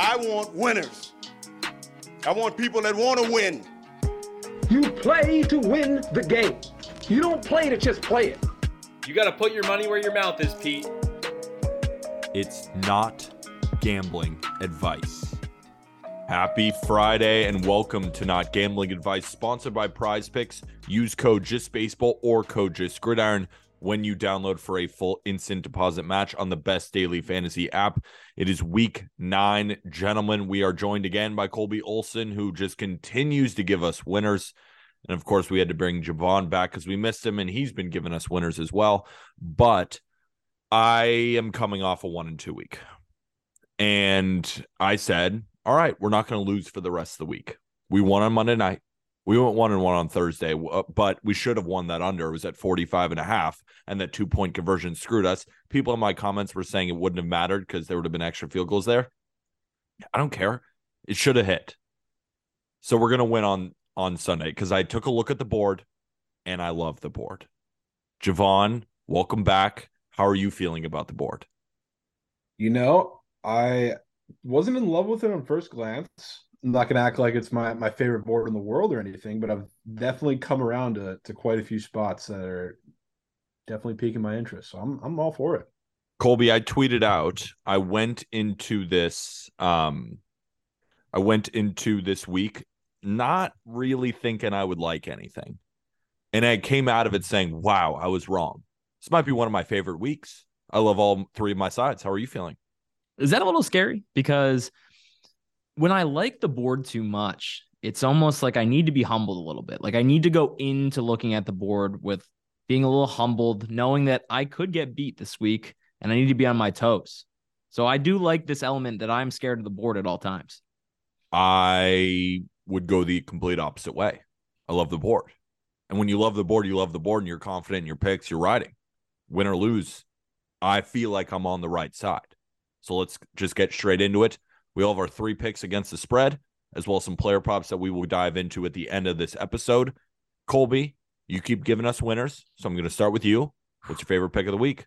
I want winners. I want people that want to win. You play to win the game. You don't play to just play it. You got to put your money where your mouth is, Pete. It's not gambling advice. Happy Friday and welcome to Not Gambling Advice, sponsored by Prize Picks. Use code JustBaseball or code JustGridiron when you download for a full instant deposit match on the best daily fantasy app. It is week nine. Gentlemen, we are joined again by Colby Olson, who just continues to give us winners. And of course, we had to bring Jovan back because we missed him, and he's been giving us winners as well. But I am coming off a one and two week. And I said, all right, we're not going to lose for the rest of the week. We won on Monday night. We went one and one on Thursday, uh, but we should have won that under. It was at 45 and a half, and that two point conversion screwed us. People in my comments were saying it wouldn't have mattered because there would have been extra field goals there. I don't care. It should have hit. So we're going to win on on Sunday because I took a look at the board and I love the board. Jovan, welcome back. How are you feeling about the board? You know, I wasn't in love with it on first glance. I'm not gonna act like it's my, my favorite board in the world or anything, but I've definitely come around to, to quite a few spots that are definitely piquing my interest. So I'm I'm all for it. Colby, I tweeted out. I went into this um I went into this week not really thinking I would like anything. And I came out of it saying, "Wow, I was wrong." This might be one of my favorite weeks. I love all three of my sides. How are you feeling? Is that a little scary? Because when I like the board too much, it's almost like I need to be humbled a little bit. Like I need to go into looking at the board with being a little humbled, knowing that I could get beat this week and I need to be on my toes. So I do like this element that I'm scared of the board at all times. I would go the complete opposite way. I love the board. And when you love the board, you love the board and you're confident in your picks, you're riding. Win or lose, I feel like I'm on the right side. So let's just get straight into it. We all have our three picks against the spread, as well as some player props that we will dive into at the end of this episode. Colby, you keep giving us winners. So I'm going to start with you. What's your favorite pick of the week?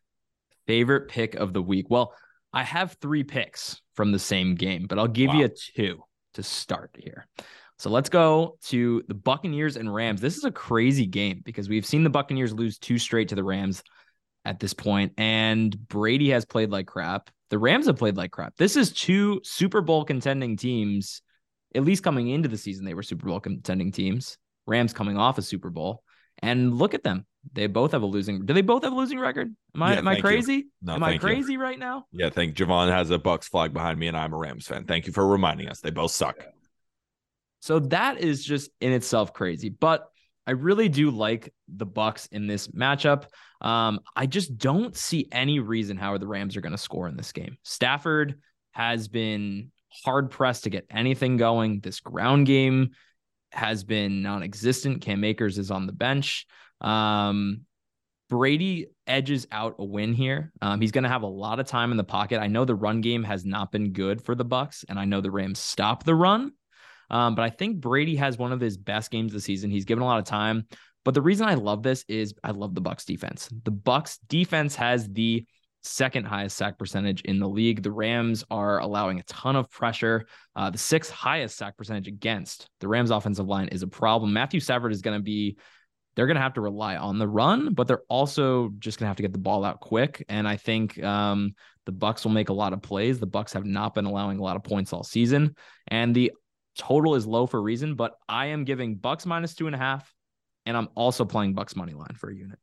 Favorite pick of the week. Well, I have three picks from the same game, but I'll give Wow. you two to start here. So let's go to the Buccaneers and Rams. This is a crazy game because we've seen the Buccaneers lose two straight to the Rams at this point, and Brady has played like crap. The Rams have played like crap. This is two Super Bowl contending teams. At least coming into the season, they were Super Bowl contending teams. Rams coming off a Super Bowl, and look at them. They both have a losing. Do they both have a losing record? Am I Yeah, am I crazy? No, am I thank you. crazy right now? Yeah, I think Jovan has a Bucks flag behind me, and I'm a Rams fan. Thank you for reminding us. They both suck. So that is just in itself crazy. But I really do like the Bucks in this matchup. Um, I just don't see any reason how the Rams are going to score in this game. Stafford has been hard pressed to get anything going. This ground game has been non-existent. Cam Akers is on the bench. Um, Brady edges out a win here. Um, he's going to have a lot of time in the pocket. I know the run game has not been good for the Bucks, and I know the Rams stop the run. Um, but I think Brady has one of his best games of the season. He's given a lot of time. But the reason I love this is I love the Bucks defense. The Bucks defense has the second highest sack percentage in the league. The Rams are allowing a ton of pressure. Uh, the sixth highest sack percentage against the Rams offensive line is a problem. Matthew Stafford is going to be they're going to have to rely on the run, but they're also just going to have to get the ball out quick. And I think um, the Bucks will make a lot of plays. The Bucks have not been allowing a lot of points all season, and the total is low for a reason. But I am giving Bucks minus two and a half, and I'm also playing Bucks money line for a unit.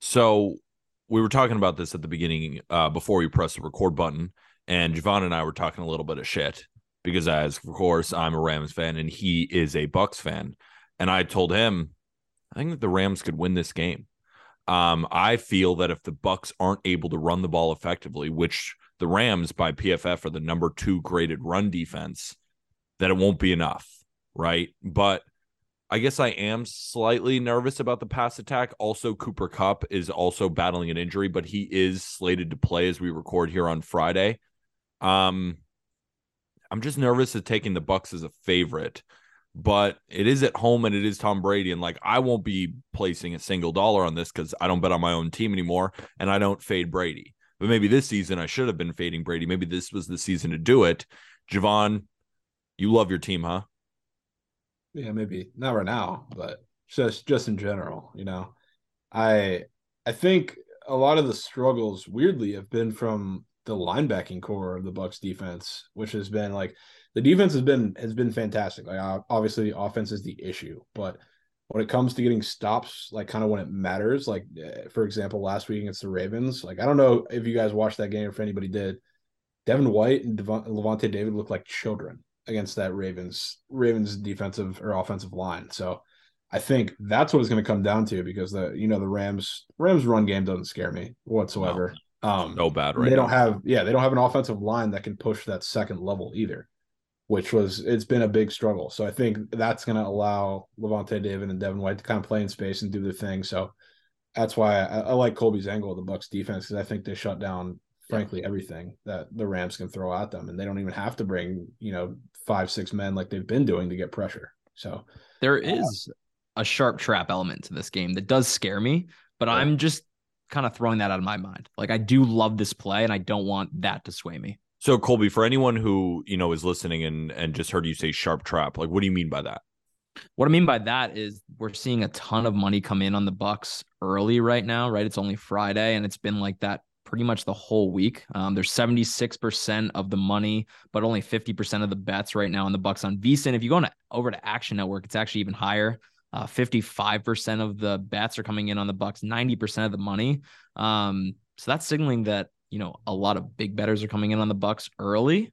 So we were talking about this at the beginning uh, before we press the record button, and Jovan and I were talking a little bit of shit because, as of course, I'm a Rams fan and he is a Bucks fan, and I told him I think that the Rams could win this game. Um, I feel that if the Bucks aren't able to run the ball effectively, which the Rams by PFF are the number two graded run defense, that it won't be enough, right? But I guess I am slightly nervous about the pass attack. Also, Cooper Kupp is also battling an injury, but he is slated to play as we record here on Friday. Um, I'm just nervous of taking the Bucks as a favorite but it is at home and it is Tom Brady. And like, I won't be placing a single dollar on this because I don't bet on my own team anymore and I don't fade Brady. But maybe this season I should have been fading Brady. Maybe this was the season to do it. Jovan, you love your team, huh? Yeah, maybe not right now, but just just in general, you know. I I think a lot of the struggles weirdly have been from the linebacking corps of the Bucks defense, which has been like the defense has been has been fantastic. Like obviously, the offense is the issue, but when it comes to getting stops, like kind of when it matters, like eh, for example, last week against the Ravens, like I don't know if you guys watched that game, or if anybody did. Devin White and Devon, Lavonte David looked like children against that Ravens Ravens defensive or offensive line. So I think that's what it's going to come down to because the you know the Rams Rams run game doesn't scare me whatsoever. No, um, no bad right. They now. don't have yeah they don't have an offensive line that can push that second level either which was it's been a big struggle. So I think that's going to allow Lavonte David and Devin White to kind of play in space and do their thing. So that's why I, I like Colby's angle of the Bucks defense because I think they shut down, frankly, everything that the Rams can throw at them, and they don't even have to bring you know five six men like they've been doing to get pressure. So there is uh, a sharp trap element to this game that does scare me, but yeah. I'm just kind of throwing that out of my mind. Like I do love this play, and I don't want that to sway me. So Colby, for anyone who you know is listening and and just heard you say sharp trap, like what do you mean by that? What I mean by that is we're seeing a ton of money come in on the Bucks early right now, right? It's only Friday and it's been like that pretty much the whole week. Um, there's 76% of the money, but only 50% of the bets right now on the Bucks on VSiN. If you go on, over to Action Network, it's actually even higher. Uh, 55% of the bets are coming in on the Bucks, 90% of the money. Um, so that's signaling that you know, a lot of big bettors are coming in on the Bucks early.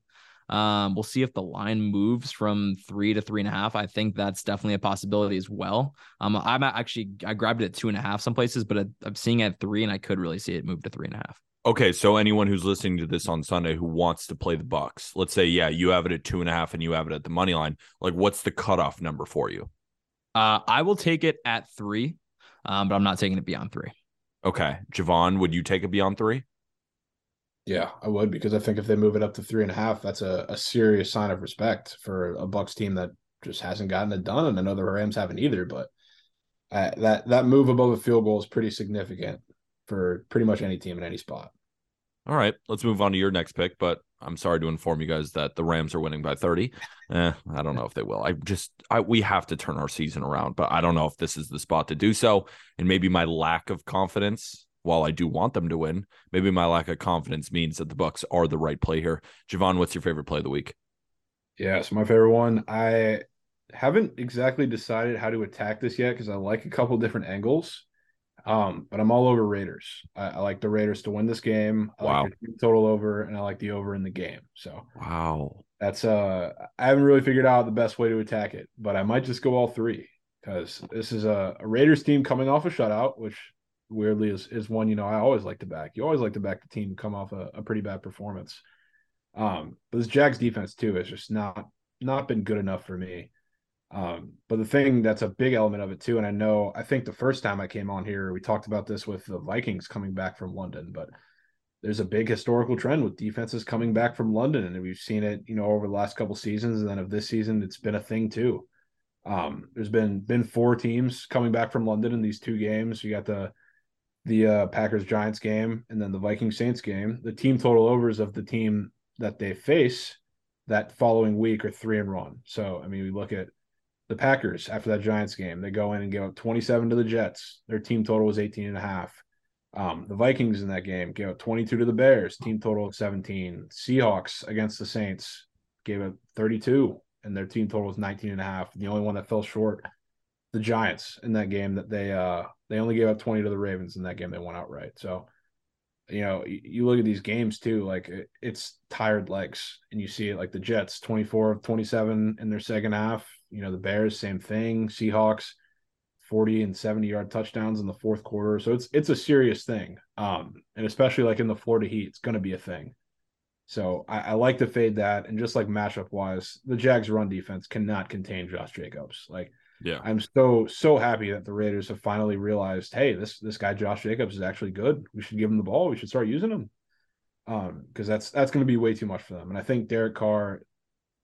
Um, we'll see if the line moves from three to three and a half. I think that's definitely a possibility as well. Um, I'm actually I grabbed it at two and a half some places, but I'm seeing it at three, and I could really see it move to three and a half. Okay, so anyone who's listening to this on Sunday who wants to play the Bucks, let's say, yeah, you have it at two and a half, and you have it at the money line. Like, what's the cutoff number for you? Uh, I will take it at three, um, but I'm not taking it beyond three. Okay, Jovan, would you take it beyond three? Yeah, I would because I think if they move it up to three and a half, that's a, a serious sign of respect for a Bucks team that just hasn't gotten it done, and I know the Rams haven't either. But uh, that that move above a field goal is pretty significant for pretty much any team in any spot. All right, let's move on to your next pick. But I'm sorry to inform you guys that the Rams are winning by 30. Eh, I don't know if they will. I just I we have to turn our season around, but I don't know if this is the spot to do so. And maybe my lack of confidence while I do want them to win, maybe my lack of confidence means that the Bucks are the right play here. Jovan, what's your favorite play of the week? Yeah, so my favorite one. I haven't exactly decided how to attack this yet because I like a couple different angles. Um, but I'm all over Raiders. I, I, like the Raiders to win this game. I wow. Like total over, and I like the over in the game. So wow, that's uh, I haven't really figured out the best way to attack it, but I might just go all three because this is a, a Raiders team coming off a shutout, which weirdly is is one you know I always like to back. You always like to back the team come off a, a pretty bad performance. Um, but this Jags defense too has just not not been good enough for me. Um, but the thing that's a big element of it too, and I know I think the first time I came on here, we talked about this with the Vikings coming back from London, but there's a big historical trend with defenses coming back from London, and we've seen it, you know, over the last couple seasons, and then of this season, it's been a thing too. Um, there's been been four teams coming back from London in these two games. You got the the uh, Packers Giants game and then the Viking Saints game, the team total overs of the team that they face that following week are three and one. So I mean, we look at the Packers after that Giants game, they go in and give up 27 to the Jets. Their team total was 18 and a half. Um, the Vikings in that game gave up 22 to the Bears, team total of 17. Seahawks against the Saints gave up 32 and their team total was 19 and a half. The only one that fell short, the Giants in that game that they uh they only gave up 20 to the Ravens in that game they won outright. So you know, you look at these games too, like it's tired legs, and you see it like the Jets 24 of 27 in their second half. You know, the Bears, same thing. Seahawks, 40 and 70 yard touchdowns in the fourth quarter. So it's it's a serious thing. Um, and especially like in the Florida Heat, it's gonna be a thing. So I, I like to fade that. And just like matchup wise, the Jags run defense cannot contain Josh Jacobs. Like yeah. I'm so so happy that the Raiders have finally realized, hey, this this guy Josh Jacobs is actually good. We should give him the ball. We should start using him. Um, because that's that's going to be way too much for them. And I think Derek Carr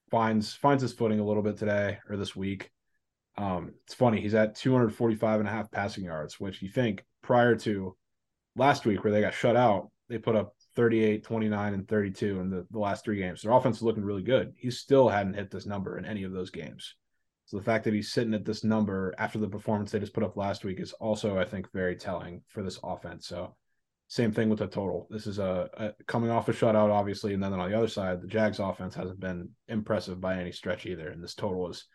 finds finds his footing a little bit today or this week. Um, it's funny, he's at 245 and a half passing yards, which you think prior to last week where they got shut out, they put up 38, 29, and 32 in the, the last three games. Their offense is looking really good. He still hadn't hit this number in any of those games. So the fact that he's sitting at this number after the performance they just put up last week is also, I think, very telling for this offense. So same thing with the total. This is a, a coming off a shutout, obviously, and then on the other side, the Jags offense hasn't been impressive by any stretch either. And this total has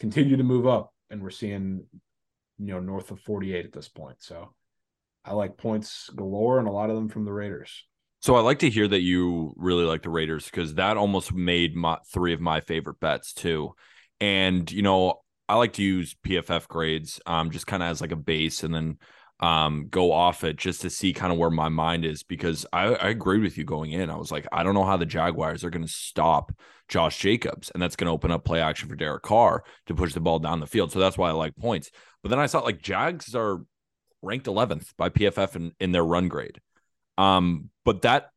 continued to move up, and we're seeing, you know, north of 48 at this point. So I like points galore and a lot of them from the Raiders. So I like to hear that you really like the Raiders because that almost made my three of my favorite bets too. And you know, I like to use PFF grades, um, just kind of as like a base, and then um go off it just to see kind of where my mind is because I, I agreed with you going in. I was like, I don't know how the Jaguars are going to stop Josh Jacobs, and that's going to open up play action for Derek Carr to push the ball down the field. So that's why I like points. But then I saw like Jags are ranked 11th by PFF in, in their run grade. Um, but that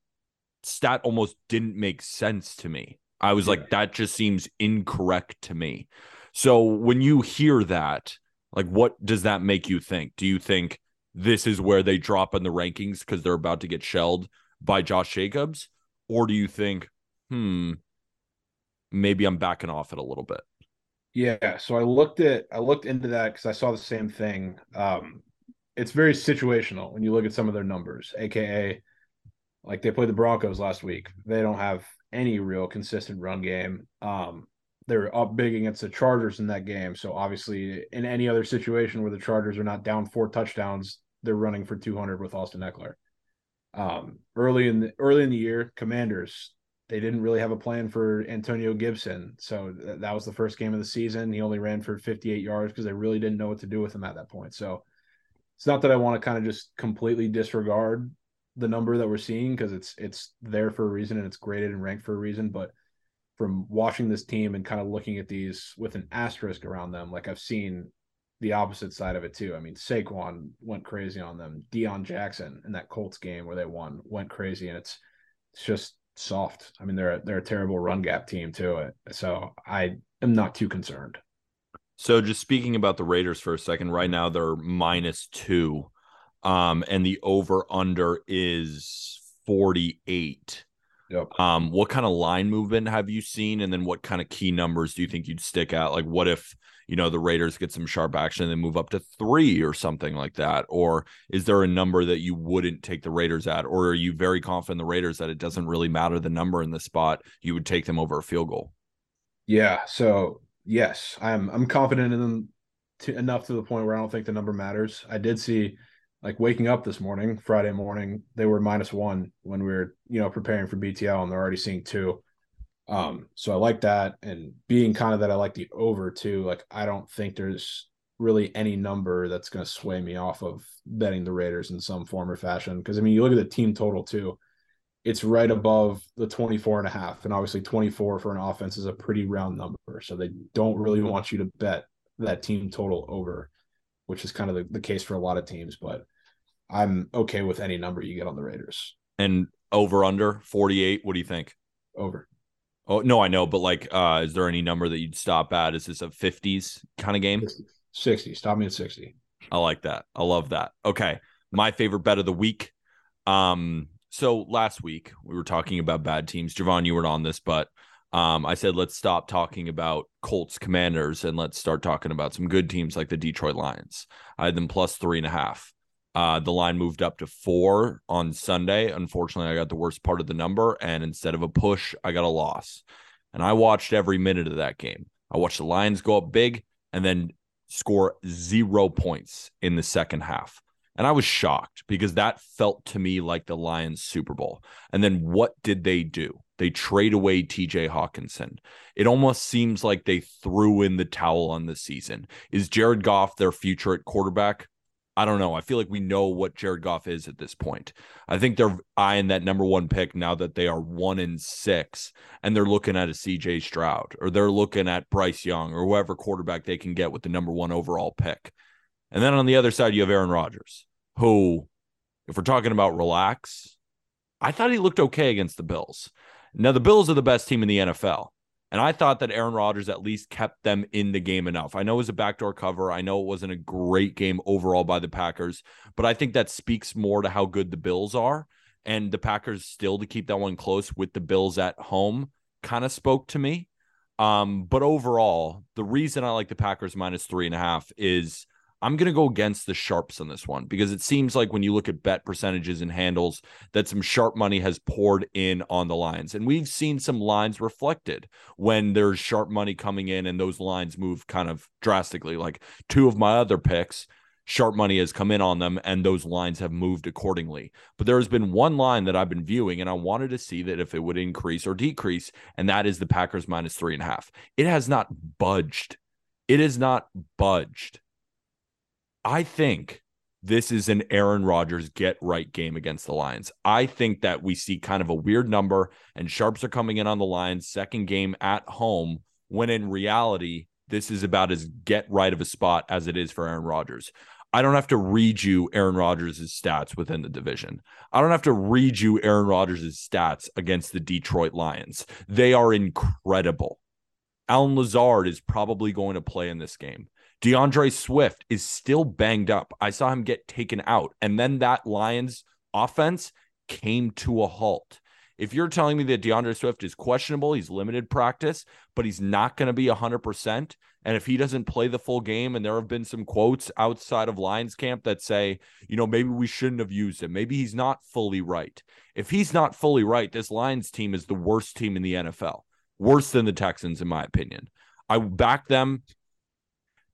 stat almost didn't make sense to me. I was yeah. like, that just seems incorrect to me. So when you hear that, like, what does that make you think? Do you think this is where they drop in the rankings because they're about to get shelled by Josh Jacobs? Or do you think, hmm, maybe I'm backing off it a little bit? Yeah. So I looked at, I looked into that because I saw the same thing. Um, it's very situational when you look at some of their numbers, aka like they played the Broncos last week. They don't have any real consistent run game. Um, they're up big against the Chargers in that game. So obviously, in any other situation where the Chargers are not down four touchdowns, they're running for 200 with Austin Ekeler. Um, early in the early in the year, Commanders they didn't really have a plan for Antonio Gibson, so th- that was the first game of the season. He only ran for 58 yards because they really didn't know what to do with him at that point. So it's not that I want to kind of just completely disregard the number that we're seeing because it's it's there for a reason and it's graded and ranked for a reason. But from watching this team and kind of looking at these with an asterisk around them, like I've seen the opposite side of it too. I mean, Saquon went crazy on them. Deon Jackson in that Colts game where they won went crazy, and it's it's just soft. I mean, they're a, they're a terrible run gap team too. Uh, so I am not too concerned. So just speaking about the Raiders for a second, right now they're minus two um, and the over under is 48. Yep. Um, what kind of line movement have you seen? And then what kind of key numbers do you think you'd stick out? Like, what if, you know, the Raiders get some sharp action and they move up to three or something like that? Or is there a number that you wouldn't take the Raiders at? Or are you very confident the Raiders that it doesn't really matter the number in the spot? You would take them over a field goal? Yeah. So, yes, I'm, I'm confident in them to, enough to the point where I don't think the number matters. I did see like waking up this morning, Friday morning, they were minus one when we were, you know, preparing for BTL and they're already seeing two. Um, so I like that. And being kind of that I like the over too, like I don't think there's really any number that's going to sway me off of betting the Raiders in some form or fashion. Cause I mean, you look at the team total too, it's right above the 24 and a half. And obviously 24 for an offense is a pretty round number. So they don't really want you to bet that team total over which is kind of the, the case for a lot of teams. But I'm okay with any number you get on the Raiders. And over under 48, what do you think? Over. Oh no, I know, but like uh is there any number that you'd stop at? Is this a 50s kind of game? 60. 60. Stop me at 60. I like that. I love that. Okay. My favorite bet of the week. Um so last week we were talking about bad teams. Jovan, you weren't on this, but Um, I said let's stop talking about Colts Commanders and let's start talking about some good teams like the Detroit Lions. I had them plus three and a half. Uh, the line moved up to four on Sunday. Unfortunately, I got the worst part of the number, and instead of a push, I got a loss. And I watched every minute of that game. I watched the Lions go up big and then score zero points in the second half. And I was shocked because that felt to me like the Lions Super Bowl. And then what did they do? They trade away TJ Hockenson. It almost seems like they threw in the towel on the season. Is Jared Goff their future at quarterback? I don't know. I feel like we know what Jared Goff is at this point. I think they're eyeing that number one pick now that they are one in six, and they're looking at a CJ Stroud or they're looking at Bryce Young or whoever quarterback they can get with the number one overall pick. And then on the other side, you have Aaron Rodgers, who, if we're talking about relax, I thought he looked okay against the Bills. Now, the Bills are the best team in the NFL. And I thought that Aaron Rodgers at least kept them in the game enough. I know it was a backdoor cover. I know it wasn't a great game overall by the Packers, but I think that speaks more to how good the Bills are. And the Packers still to keep that one close with the Bills at home kind of spoke to me. Um, but overall, the reason I like the Packers minus three and a half is I'm going to go against the sharps on this one because it seems like when you look at bet percentages and handles, that some sharp money has poured in on the lines. And we've seen some lines reflected when there's sharp money coming in and those lines move kind of drastically. Like two of my other picks, sharp money has come in on them and those lines have moved accordingly. But there has been one line that I've been viewing and I wanted to see that if it would increase or decrease, and that is the Packers minus three and a half. It has not budged. It is not budged. I think this is an Aaron Rodgers get right game against the Lions. I think that we see kind of a weird number, and Sharps are coming in on the Lions' second game at home, when in reality, this is about as get right of a spot as it is for Aaron Rodgers. I don't have to read you Aaron Rodgers' stats within the division. I don't have to read you Aaron Rodgers' stats against the Detroit Lions. They are incredible. Allen Lazard is probably going to play in this game. D'Andre Swift is still banged up. I saw him get taken out. And then that Lions offense came to a halt. If you're telling me that D'Andre Swift is questionable, he's limited practice, but he's not going to be 100%. And if he doesn't play the full game, and there have been some quotes outside of Lions camp that say, you know, maybe we shouldn't have used him. Maybe he's not fully right. If he's not fully right, this Lions team is the worst team in the NFL, worse than the Texans, in my opinion. I back them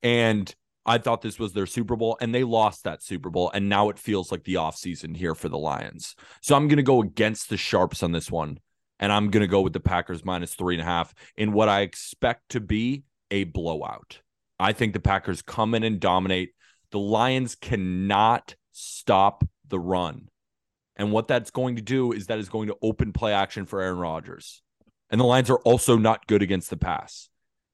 and I thought this was their Super Bowl, and they lost that Super Bowl. And now it feels like the offseason here for the Lions. So I'm going to go against the Sharps on this one. And I'm going to go with the Packers minus three and a half in what I expect to be a blowout. I think the Packers come in and dominate. The Lions cannot stop the run. And what that's going to do is that is going to open play action for Aaron Rodgers. And the Lions are also not good against the pass.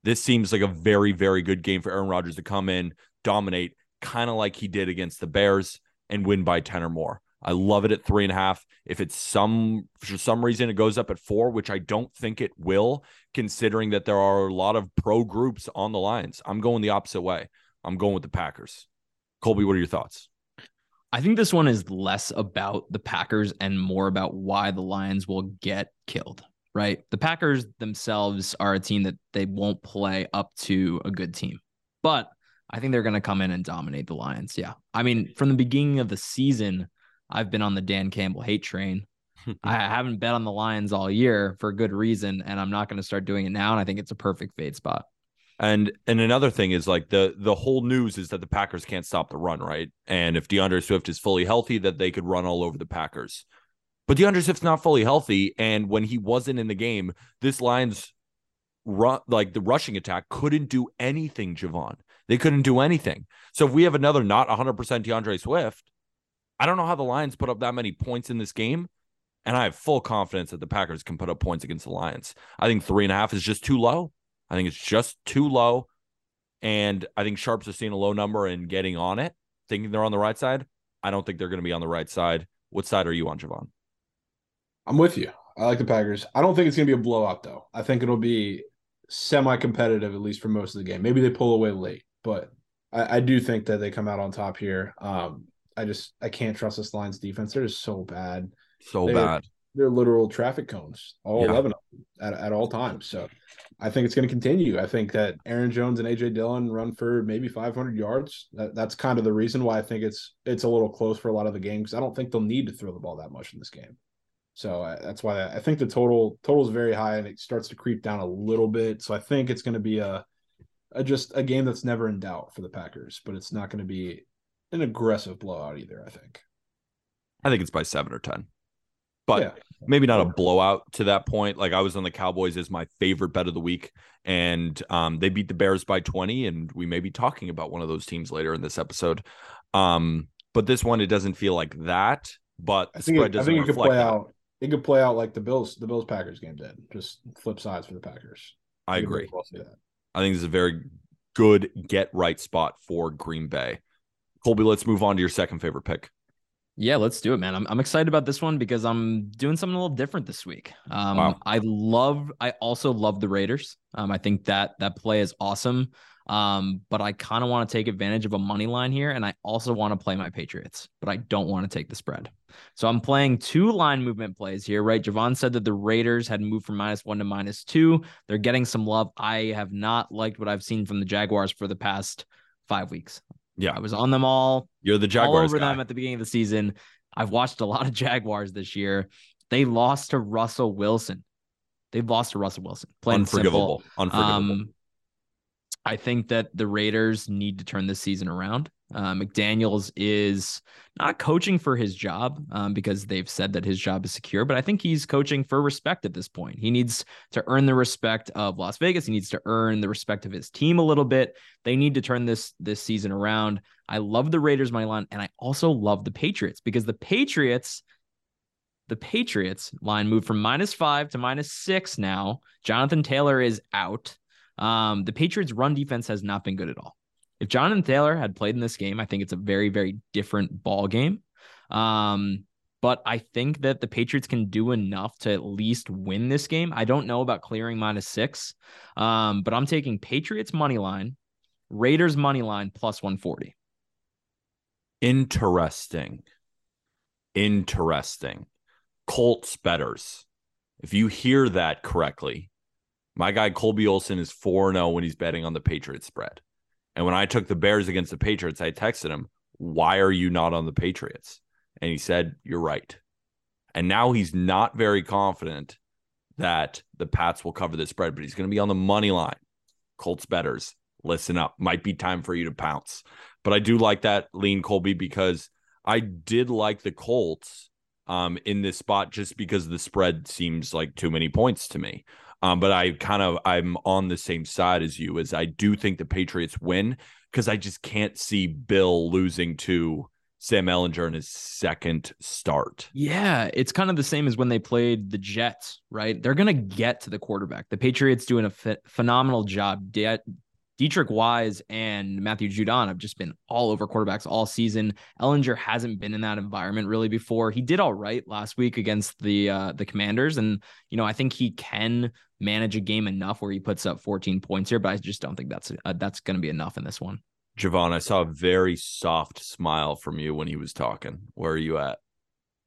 This seems like a very, very good game for Aaron Rodgers to come in, dominate, kind of like he did against the Bears and win by 10 or more. I love it at three and a half. If it's some for some reason it goes up at four, which I don't think it will, considering that there are a lot of pro groups on the lines. I'm going the opposite way. I'm going with the Packers. Colby, what are your thoughts? I think this one is less about the Packers and more about why the Lions will get killed right? The Packers themselves are a team that they won't play up to a good team, but I think they're going to come in and dominate the Lions. Yeah. I mean, from the beginning of the season, I've been on the Dan Campbell hate train. I haven't bet on the Lions all year for a good reason, and I'm not going to start doing it now. And I think it's a perfect fade spot. And and another thing is like the the whole news is that the Packers can't stop the run, right? And if D'Andre Swift is fully healthy, that they could run all over the Packers. But D'Andre Swift's not fully healthy, and when he wasn't in the game, this Lions run like the rushing attack couldn't do anything. Jovan, they couldn't do anything. So if we have another not 100 percent D'Andre Swift, I don't know how the Lions put up that many points in this game. And I have full confidence that the Packers can put up points against the Lions. I think three and a half is just too low. I think it's just too low. And I think Sharps are seeing a low number and getting on it, thinking they're on the right side. I don't think they're going to be on the right side. What side are you on, Jovan? I'm with you. I like the Packers. I don't think it's going to be a blowout, though. I think it'll be semi competitive, at least for most of the game. Maybe they pull away late, but I, I do think that they come out on top here. Um, I just I can't trust this Lions defense. They're just so bad. So they, bad. they're literal traffic cones, all Yeah. eleven of them at, at all times. So I think it's going to continue. I think that Aaron Jones and AJ Dillon run for maybe 500 yards. That, that's kind of the reason why I think it's it's a little close for a lot of the games. I don't think they'll need to throw the ball that much in this game. So I, that's why I think the total total is very high and it starts to creep down a little bit. So I think it's going to be a, a just a game that's never in doubt for the Packers, but it's not going to be an aggressive blowout either. I think. I think it's by seven or ten, but Yeah. maybe not a blowout to that point. Like I was on the Cowboys as my favorite bet of the week, and um, they beat the Bears by twenty, and we may be talking about one of those teams later in this episode. Um, but this one, it doesn't feel like that. But I think it, I doesn't think it could play that. out. It could play out like the Bills the Bills Packers game did. Just flip sides for the Packers. I You agree. well. I think this is a very good get right spot for Green Bay. Colby, let's move on to your second favorite pick. Yeah, let's do it, man. I'm, I'm excited about this one because I'm doing something a little different this week. Um, Wow. I love, I also love the Raiders. Um, I think that that play is awesome. Um, but I kind of want to take advantage of a money line here, and I also want to play my Patriots, but I don't want to take the spread. So I'm playing two line movement plays here, right? Jovan said that the Raiders had moved from minus one to minus two. They're getting some love. I have not liked what I've seen from the Jaguars for the past five weeks. Yeah. I was on them all You're the all Jaguars over guy. them at the beginning of the season. I've watched a lot of Jaguars this year. They lost to Russell Wilson. They've lost to Russell Wilson. Plain Unforgivable. simple. Unforgivable. Um, I think that the Raiders need to turn this season around. Uh, McDaniels is not coaching for his job um, because they've said that his job is secure, but I think he's coaching for respect at this point. He needs to earn the respect of Las Vegas. He needs to earn the respect of his team a little bit. They need to turn this this season around. I love the Raiders money line, and I also love the Patriots because the Patriots the Patriots line moved from minus five to minus six now. Jonathan Taylor is out. Um, the Patriots' run defense has not been good at all. If Jonathan Taylor had played in this game, I think it's a very, very different ball game. Um, but I think that the Patriots can do enough to at least win this game. I don't know about clearing minus six, um, but I'm taking Patriots money line, Raiders money line plus 140. Interesting. Interesting. Colts bettors. If you hear that correctly, my guy Colby Olson is 4 0 when he's betting on the Patriots spread. And when I took the Bears against the Patriots, I texted him, Why are you not on the Patriots? And he said, You're right. And now he's not very confident that the Pats will cover the spread, but he's going to be on the money line. Colts bettors, listen up. Might be time for you to pounce. But I do like that lean Colby because I did like the Colts um, in this spot just because the spread seems like too many points to me. Um, but I kind of I'm on the same side as you as I do think the Patriots win because I just can't see Bill losing to Sam Ehlinger in his second start. Yeah, it's kind of the same as when they played the Jets, right? They're going to get to the quarterback. The Patriots doing a ph- phenomenal job. De- Deatrich Wise and Matthew Judon have just been all over quarterbacks all season. Ehlinger hasn't been in that environment really before. He did all right last week against the uh, the Commanders, and you know I think he can manage a game enough where he puts up 14 points here, but I just don't think that's uh, that's going to be enough in this one. Jovan, I saw a very soft smile from you when he was talking. Where are you at?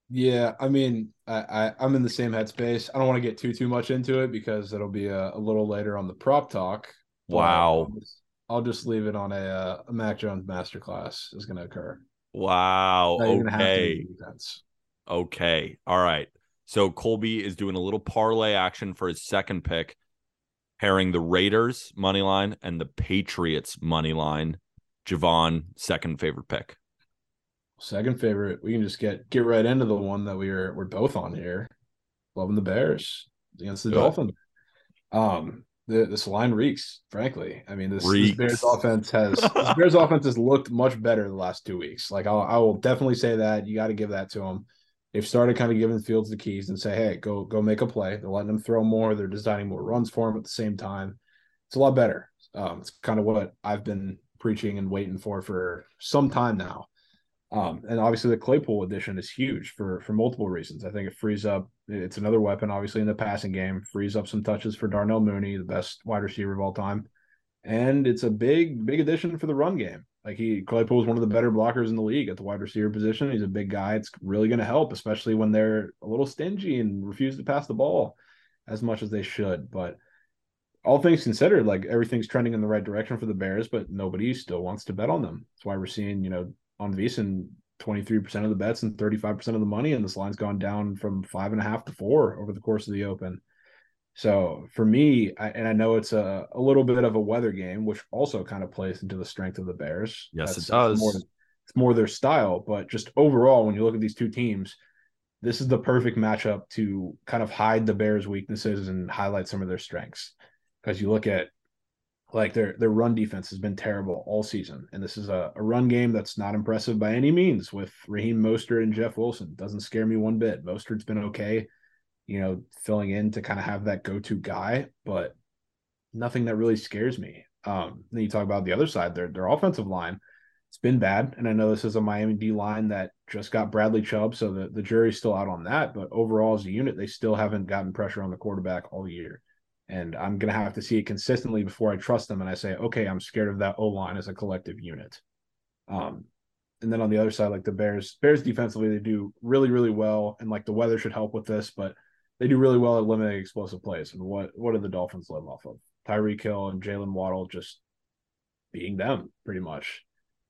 Yeah, I mean, I, I I'm in the same headspace. I don't want to get too too much into it because it'll be a, a little later on the prop talk. Wow. I'll just, I'll just leave it on a uh, a Mac Jones masterclass is going to occur. Wow. Not even half the Okay. Okay. All right. So Colby is doing a little parlay action for his second pick, pairing the Raiders money line and the Patriots money line. Jovan, second favorite pick. Second favorite. We can just get get right into the one that we are we're both on here. Loving the Bears against the Dolphins. Um, the, this line reeks. Frankly, I mean this, this Bears offense has this Bears offense has looked much better the last two weeks. Like I'll, I will definitely say that you got to give that to them. They've started kind of giving Fields the keys and say, hey, go go make a play. They're letting him throw more. They're designing more runs for him at the same time. It's a lot better. Um, it's kind of what I've been preaching and waiting for for some time now. Um, and obviously the Claypool addition is huge for for multiple reasons. I think it frees up. It's another weapon, obviously in the passing game. Frees up some touches for Darnell Mooney, the best wide receiver of all time, and it's a big big addition for the run game. Like he Claypool is one of the better blockers in the league at the wide receiver position. He's a big guy. It's really going to help, especially when they're a little stingy and refuse to pass the ball as much as they should. But all things considered, like everything's trending in the right direction for the Bears, but nobody still wants to bet on them. That's why we're seeing, you know, on VSiN 23% of the bets and 35% of the money, and this line's gone down from five and a half to four over the course of the open. So for me, I, and I know it's a, a little bit of a weather game, which also kind of plays into the strength of the Bears. Yes, That's, it does. It's more, it's more their style, but just overall, when you look at these two teams, this is the perfect matchup to kind of hide the Bears' weaknesses and highlight some of their strengths. Because you look at like their their run defense has been terrible all season, and this is a, a run game that's not impressive by any means. With Raheem Mostert and Jeff Wilson, doesn't scare me one bit. Mostert's been okay, you know, filling in to kind of have that go to guy, but nothing that really scares me. Um, then you talk about the other side, their their offensive line. It's been bad, and I know this is a Miami D line that just got Bradley Chubb, so the, the jury's still out on that. But overall, as a unit, they still haven't gotten pressure on the quarterback all year. And I'm going to have to see it consistently before I trust them. And I say, okay, I'm scared of that O line as a collective unit. Um, and then on the other side, like the Bears, Bears defensively, they do really, really well. And like the weather should help with this, but they do really well at limiting explosive plays. And what what do the Dolphins live off of? Tyreek Hill and Jaylen Waddle just being them pretty much.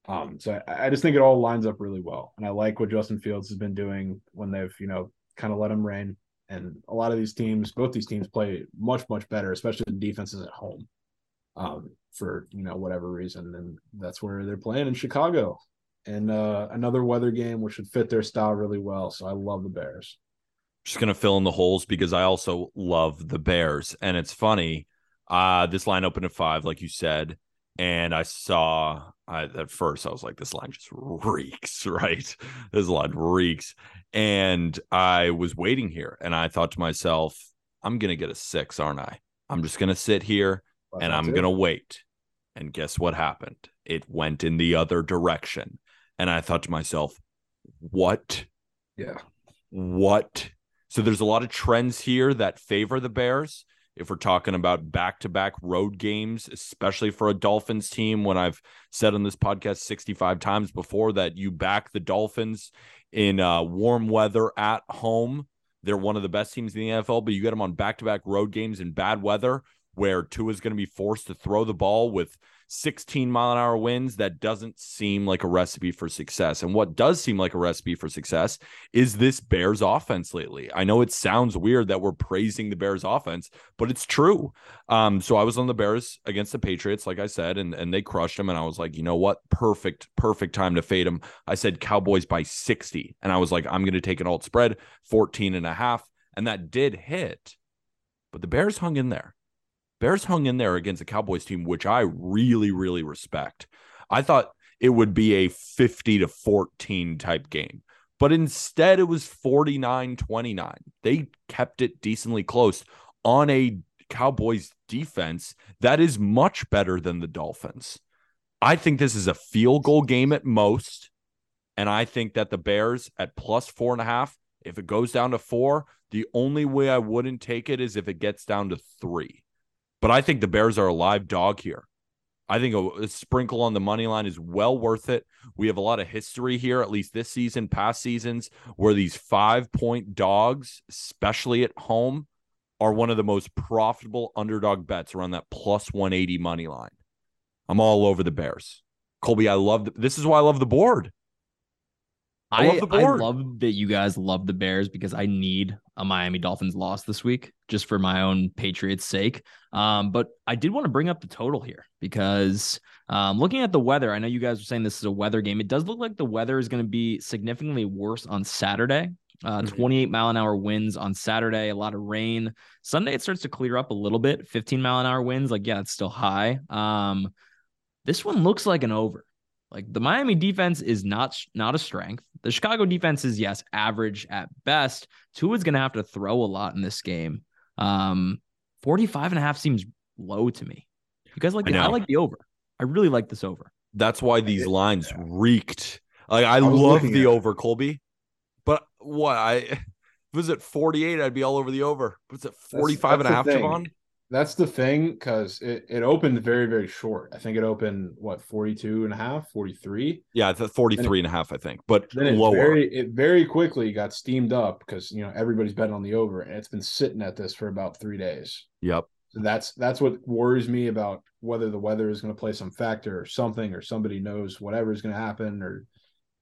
Um, so I, I, just think it all lines up really well. And I like what Justin Fields has been doing when they've, you know, kind of let him reign. And a lot of these teams, both these teams play much, much better, especially the defenses at home. Um, for you know whatever reason, and that's where they're playing in Chicago, and uh, another weather game which should fit their style really well. So I love the Bears. Just gonna fill in the holes because I also love the Bears, and it's funny. Uh, this line opened at five, like you said, and I saw I, at first I was like, this line just reeks, right? This line reeks. And I was waiting here and I thought to myself, I'm going to get a six, aren't I? I'm just going to sit here well, and I'm going to wait. And guess what happened? It went in the other direction. And I thought to myself, what? Yeah. What? So there's a lot of trends here that favor the Bears if we're talking about back to back road games, especially for a Dolphins team, when I've said on this podcast 65 times before that you back the Dolphins in uh, warm weather at home. They're one of the best teams in the NFL, but you get them on back to back road games in bad weather where Tua is going to be forced to throw the ball with 16 mile an hour winds, that doesn't seem like a recipe for success. And what does seem like a recipe for success is this Bears offense lately. I know it sounds weird that we're praising the Bears offense, but it's true. Um, so I was on the Bears against the Patriots, like I said, and, and they crushed them. And I was like, you know what? Perfect, perfect time to fade them. I said Cowboys by 60. And I was like, I'm going to take an alt spread, 14 and a half. And that did hit. But the Bears hung in there. Bears hung in there against a Cowboys team, which I really, really respect. I thought it would be a 50 to 14 type game, but instead it was 49 29. They kept it decently close on a Cowboys defense that is much better than the Dolphins. I think this is a field goal game at most. And I think that the Bears at plus four and a half, if it goes down to four, the only way I wouldn't take it is if it gets down to three. But I think the Bears are a live dog here. I think a, a, sprinkle on the money line is well worth it. We have a lot of history here, at least this season, past seasons, where these five point dogs, especially at home, are one of the most profitable underdog bets around that plus 180 money line. I'm all over the Bears. Colby, I love this is why I love the board. I, love, I love that you guys love the Bears because I need a Miami Dolphins loss this week just for my own Patriots sake. Um, but I did want to bring up the total here because um, looking at the weather, I know you guys are saying this is a weather game. It does look like the weather is going to be significantly worse on Saturday. Uh, mm-hmm. 28 mile an hour winds on Saturday, a lot of rain. Sunday, it starts to clear up a little bit. 15 mile an hour winds, like, yeah, it's still high. Um, this one looks like an over. Like the Miami defense is not not a strength. The Chicago defense is yes, average at best. Tua is going to have to throw a lot in this game. Um 45 and a half seems low to me. You guys like the, I, I like the over. I really like this over. That's why these lines reeked. Like I, I love the over, Colby. But what I was it 48, I'd be all over the over. But it's at 45 that's, that's and a half, Jovan. That's the thing because it, it opened very, very short. I think it opened what 42 and a half, 43. Yeah, it's at 43 and, and a half, I think, but then it lower. Very, it very quickly got steamed up because you know everybody's betting on the over, and it's been sitting at this for about three days. Yep. So that's that's what worries me about whether the weather is going to play some factor or something, or somebody knows whatever is going to happen, or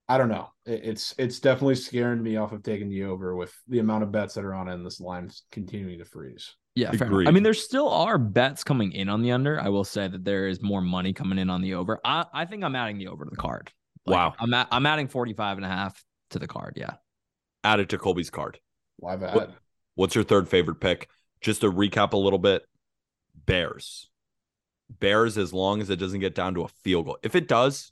I don't know. It, it's it's definitely scaring me off of taking the over with the amount of bets that are on it and this line continuing to freeze. Yeah, I mean, there still are bets coming in on the under. I will say that there is more money coming in on the over. I, I think I'm adding the over to the card. Like, wow. I'm at, I'm adding 45 and a half to the card. Yeah. Add it to Colby's card. Why bad? What, what's your third favorite pick? Just to recap a little bit Bears. Bears, as long as it doesn't get down to a field goal. If it does,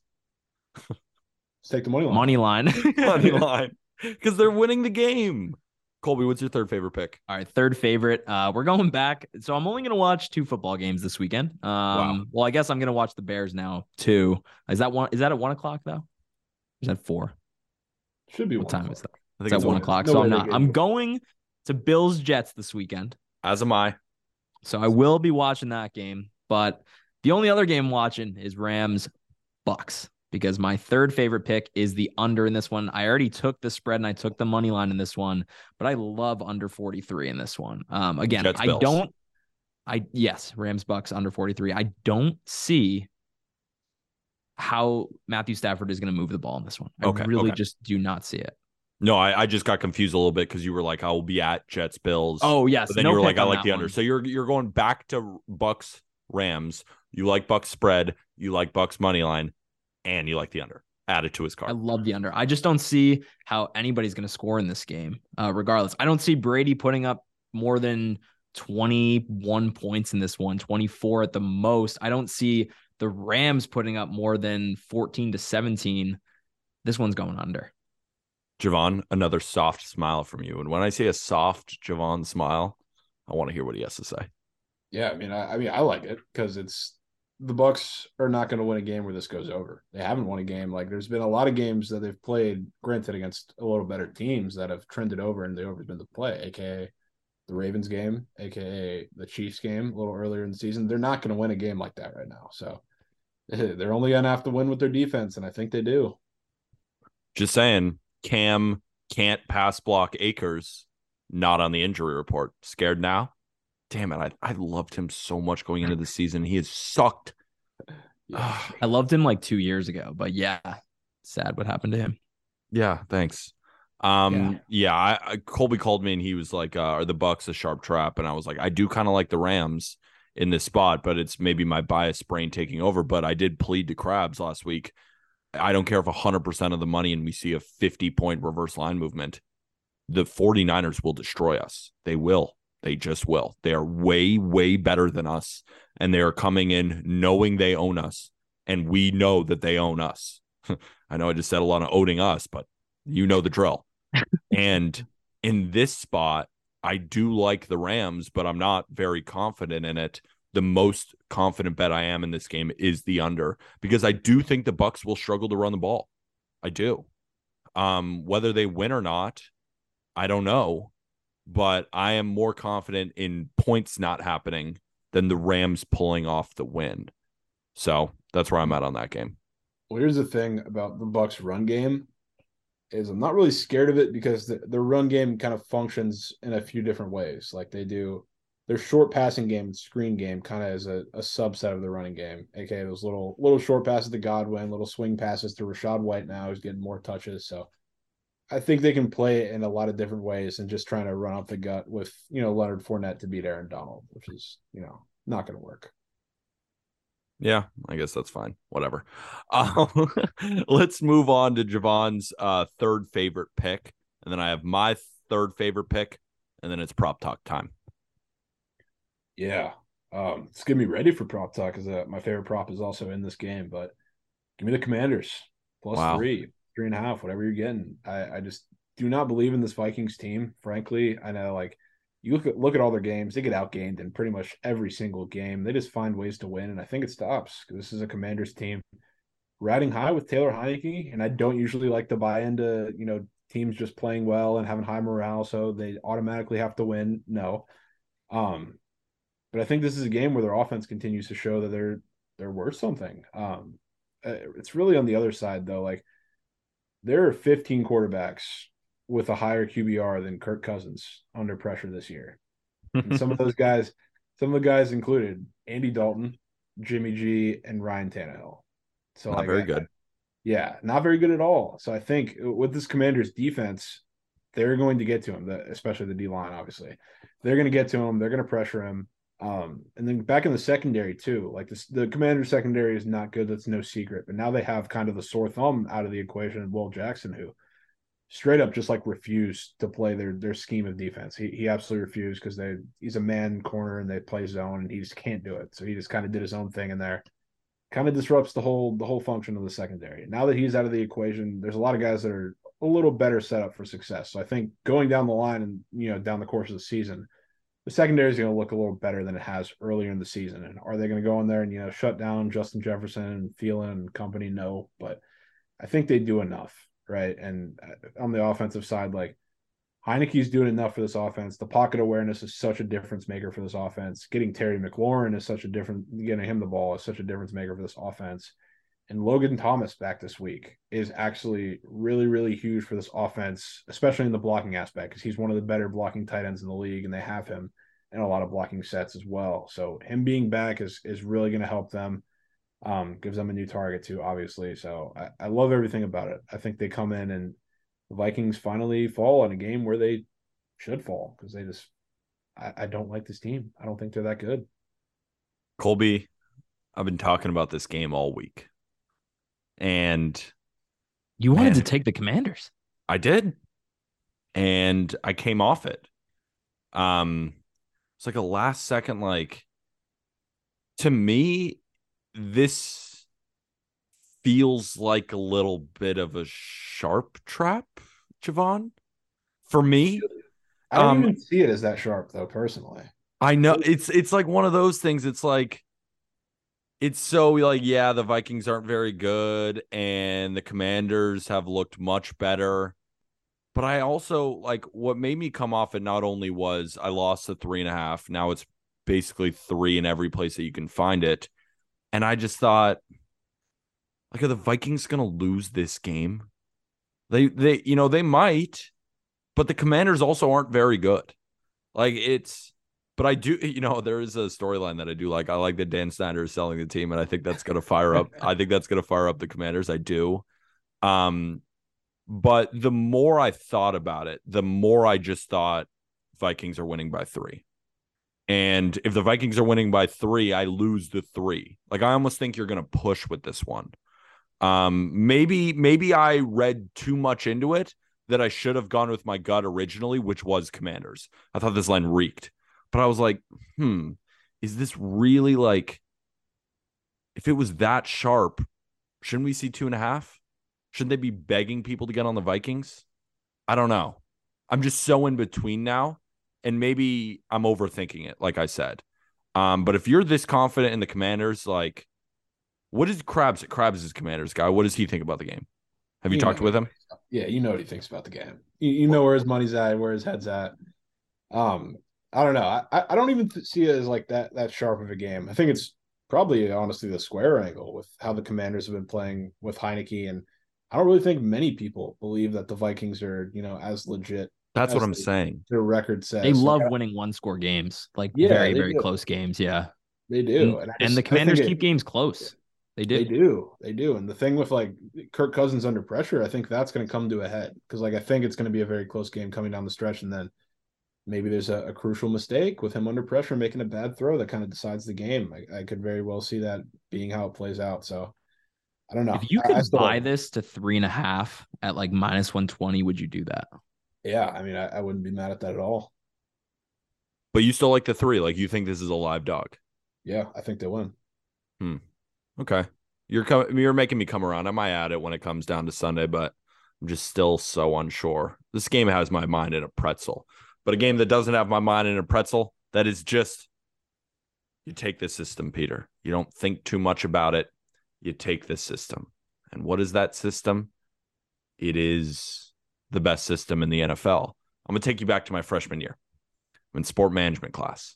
let's take the money line. Money line. money line. Because they're winning the game. Colby, what's your third favorite pick? All right, third favorite. Uh, we're going back. So I'm only going to watch two football games this weekend. Um, wow. Well, I guess I'm going to watch the Bears now too. Is that one? Is that at one o'clock though? Is that four? Should be. What time o'clock. is that? I think it's at one o'clock. No so I'm not. I'm going to Bills Jets this weekend. As am I. So I will be watching that game. But the only other game I'm watching is Rams Bucks because my third favorite pick is the under in this one. I already took the spread and I took the money line in this one, but I love under 43 in this one. Um, again, Jets, I Bills. don't, I, yes, Rams Bucks under 43. I don't see how Matthew Stafford is going to move the ball in this one. I okay, really okay. just do not see it. No, I, I just got confused a little bit because you were like, I will be at Jets Bills. Oh, yes. But then no you were like, I like the under. One. So you're you're going back to Bucks Rams. You like Bucks spread, you like Bucks money line and you like the under. Add it to his card. I love the under. I just don't see how anybody's going to score in this game, uh, regardless. I don't see Brady putting up more than 21 points in this one, 24 at the most. I don't see the Rams putting up more than 14 to 17. This one's going under. Jovan, another soft smile from you. And when I say a soft Jovan smile, I want to hear what he has to say. Yeah, I mean, I, I mean, I like it because it's the Bucks are not going to win a game where this goes over. They haven't won a game. Like there's been a lot of games that they've played, granted against a little better teams that have trended over and the over's been the play, aka the Ravens game, aka the Chiefs game a little earlier in the season. They're not going to win a game like that right now. So they're only going to have to win with their defense, and I think they do. Just saying, Cam can't pass block Akers, not on the injury report. Scared now? Damn it, I, I loved him so much going into the season. He has sucked. I loved him like two years ago, but yeah, sad what happened to him. Yeah, thanks. Um, yeah, yeah I, I, Colby called me and he was like, uh, "Are the Bucks a sharp trap?" And I was like, "I do kind of like the Rams in this spot, but it's maybe my bias brain taking over." But I did plead to Crabs last week. I don't care if 100% of the money and we see a 50 point reverse line movement. The 49ers will destroy us. They will. They just will. They are way, way better than us. And they are coming in knowing they own us. And we know that they own us. I know I just said a lot of owning us, but you know the drill. and in this spot, I do like the Rams, but I'm not very confident in it. The most confident bet I am in this game is the under because I do think the Bucks will struggle to run the ball. I do. Um, whether they win or not, I don't know but I am more confident in points not happening than the Rams pulling off the win. So that's where I'm at on that game. Well, here's the thing about the Bucks run game is I'm not really scared of it because the, the run game kind of functions in a few different ways. Like they do their short passing game and screen game kind of as a, a, subset of the running game. Okay, those little little short passes to Godwin, little swing passes to Rachaad White now who's getting more touches. So I think they can play it in a lot of different ways and just trying to run up the gut with, you know, Leonard Fournette to beat Aaron Donald, which is, you know, not going to work. Yeah, I guess that's fine. Whatever. Um, let's move on to Jovan's uh, third favorite pick. And then I have my third favorite pick. And then it's prop talk time. Yeah. Um, it's getting me ready for prop talk because uh, my favorite prop is also in this game. But give me the commanders plus wow. three three and a half, whatever you're getting. I, I just do not believe in this Vikings team. Frankly, I know like you look at look at all their games, they get outgained in pretty much every single game. They just find ways to win, and I think it stops because this is a Commanders team riding high with Taylor Heinicke, and I don't usually like to buy into you know teams just playing well and having high morale, so they automatically have to win. No, um, but I think this is a game where their offense continues to show that they're they're worth something. Um, uh, it's really on the other side though. Like there are 15 quarterbacks with a higher QBR than Kirk Cousins under pressure this year. And some of those guys, some of the guys included Andy Dalton, Jimmy G, and Ryan Tannehill. So not like, very I- good. yeah, not very good at all. So I think with this Commanders defense, they're going to get to him, especially the D line. Obviously, they're going to get to him. They're going to pressure him. Um, and then back in the secondary too, like the commander secondary is not good. That's no secret. But now they have kind of the sore thumb out of the equation, and Will Jackson, who straight up just like refused to play their their scheme of defense. He he absolutely refused because they he's a man corner and they play zone and he just can't do it. So he just kind of did his own thing in there. Kind of disrupts the whole the whole function of the secondary. Now that he's out of the equation, there's a lot of guys that are a little better set up for success. So I think going down the line and you know down the course of the season, the secondary is going to look a little better than it has earlier in the season. And are they going to go in there and you know shut down Justin Jefferson and Thielen and company? No, but I think they do enough, right? And uh, on the offensive side, like Heinicke's doing enough for this offense. The pocket awareness is such a difference maker for this offense. Getting Terry McLaurin is such a different. Getting him the ball is such a difference maker for this offense. And Logan Thomas back this week is actually really, really huge for this offense, especially in the blocking aspect, because he's one of the better blocking tight ends in the league, and they have him in a lot of blocking sets as well. So him being back is is really going to help them. Um, gives them a new target too, obviously. So I, I love everything about it. I think they come in and the Vikings finally fall in a game where they should fall because they just I, I don't like this team. I don't think they're that good. Colby, I've been talking about this game all week. And You wanted Man. to take the Commanders. I did. And I came off it. Um it's like a last second like to me this feels like a little bit of a sharp trap, Jovan. For me, I don't Um, even see it as that sharp though, personally. I know it's it's like one of those things. It's like it's so like yeah, the Vikings aren't very good, and the Commanders have looked much better. But I also like what made me come off it. Not only was I lost the three and a half, now it's basically three in every place that you can find it, and I just thought, like, are the Vikings gonna lose this game? They they you know they might, but the Commanders also aren't very good. Like it's but I do, you know, there is a storyline that I do like. I like that Dan Snyder is selling the team, and I think that's gonna fire up. I think that's gonna fire up the Commanders. I do. Um, but the more I thought about it, the more I just thought Vikings are winning by three. And if the Vikings are winning by three, I lose the three. Like I almost think you're gonna push with this one. Um, maybe maybe I read too much into it that I should have gone with my gut originally, which was Commanders. I thought this line reeked, but I was like, hmm, is this really like? If it was that sharp, shouldn't we see two and a half? Shouldn't they be begging people to get on the Vikings? I don't know. I'm just so in between now, and maybe I'm overthinking it, like I said. Um, but if you're this confident in the Commanders, like, what is Krabs? Krabs is Commanders guy. What does he think about the game? Have you You talked with him? Yeah, you know what he thinks about the game. You, you know where his money's at, where his head's at. Um, I don't know. I, I I don't even th- see it as like that that sharp of a game. I think it's probably honestly the square angle with how the Commanders have been playing with Heinicke, and I don't really think many people believe that the Vikings are you know as legit. That's what I'm they- saying. Their record says They love I- winning one score games, like Yeah, very, very do. close games. Yeah. They do, And, and just- the I think Commanders it- keep games close. They do. They do. They do. And the thing with like Kirk Cousins under pressure, I think that's going to come to a head because like I think it's going to be a very close game coming down the stretch, and then maybe there's a, a crucial mistake with him under pressure making a bad throw that kind of decides the game. I, I could very well see that being how it plays out. So I don't know. If you could I still- buy this to three and a half at like minus 120, would you do that? yeah, I mean, I, I wouldn't be mad at that at all. But you still like the three. Like you think this is a live dog. Yeah, I think they win. Hmm. Okay. You're coming, you're making me come around. I might add it when it comes down to Sunday, but I'm just still so unsure. This game has my mind in a pretzel. But a game that doesn't have my mind in a pretzel, that is just you take this system, Peter. You don't think too much about it. You take this system. And what is that system? It is the best system in the NFL. I'm going to take you back to my freshman year. I'm in sport management class.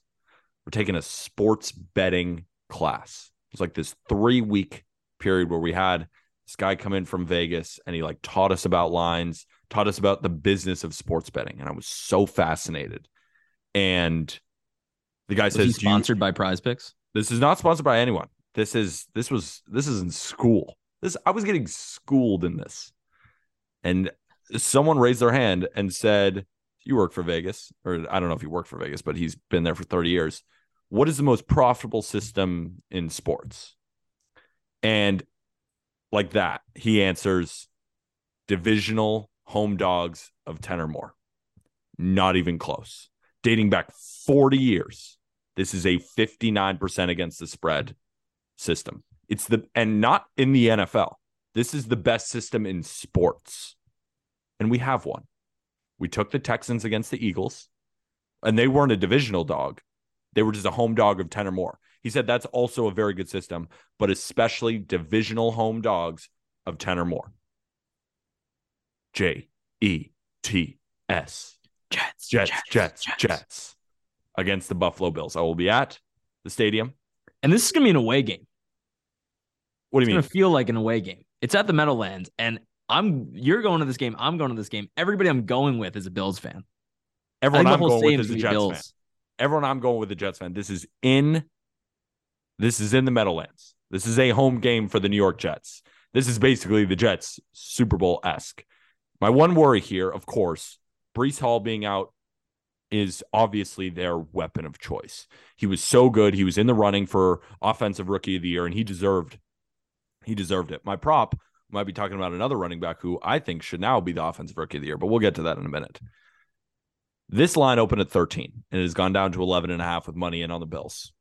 we're taking a sports betting class. It was like this three week period where we had this guy come in from Vegas and he like taught us about lines, taught us about the business of sports betting. And I was so fascinated. And the guy Was says, sponsored by Prize Picks? this is not sponsored by anyone. This is this was this is in school. This I was getting schooled in this. And someone raised their hand and said, You work for Vegas, or I don't know if you work for Vegas, but he's been there for 30 years. What is the most profitable system in sports? And like that, he answers divisional home dogs of 10 or more. Not even close. Dating back 40 years. This is a 59% against the spread system. It's the and not in the NFL. This is the best system in sports. And we have one. We took the Texans against the Eagles, and they weren't a divisional dog. They were just a home dog of 10 or more. He said that's also a very good system, but especially divisional home dogs of 10 or more. J E T S. Jets, Jets, Jets, Jets, against the Buffalo Bills. I will be at the stadium. And this is gonna be an away game. What do you mean? It's gonna feel like an away game. It's at the Meadowlands, and I'm you're going to this game. I'm going to this game. Everybody I'm going with is a Bills fan. Everyone I'm think the whole going with is a Jets Bills. fan. Everyone I'm going with the Jets fan. This is in this is in the Meadowlands. This is a home game for the New York Jets. This is basically the Jets Super Bowl esque. My one worry here, of course, Breece Hall being out is obviously their weapon of choice. He was so good. He was in the running for offensive rookie of the year, and he deserved he deserved it. My prop might be talking about another running back who I think should now be the offensive rookie of the year, but we'll get to that in a minute. This line opened at 13 and it has gone down to 11 and a half with money in on the Bills.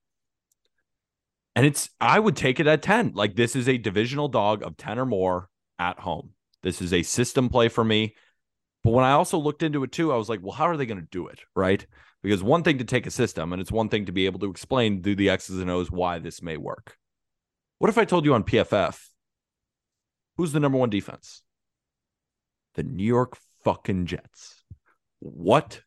And it's I would take it at 10. Like this is a divisional dog of 10 or more at home. This is a system play for me. But when I also looked into it too, I was like, well, how are they going to do it? Right? Because one thing to take a system, and it's one thing to be able to explain through the X's and O's why this may work. What if I told you on PFF, who's the number one defense? The New York fucking Jets. What?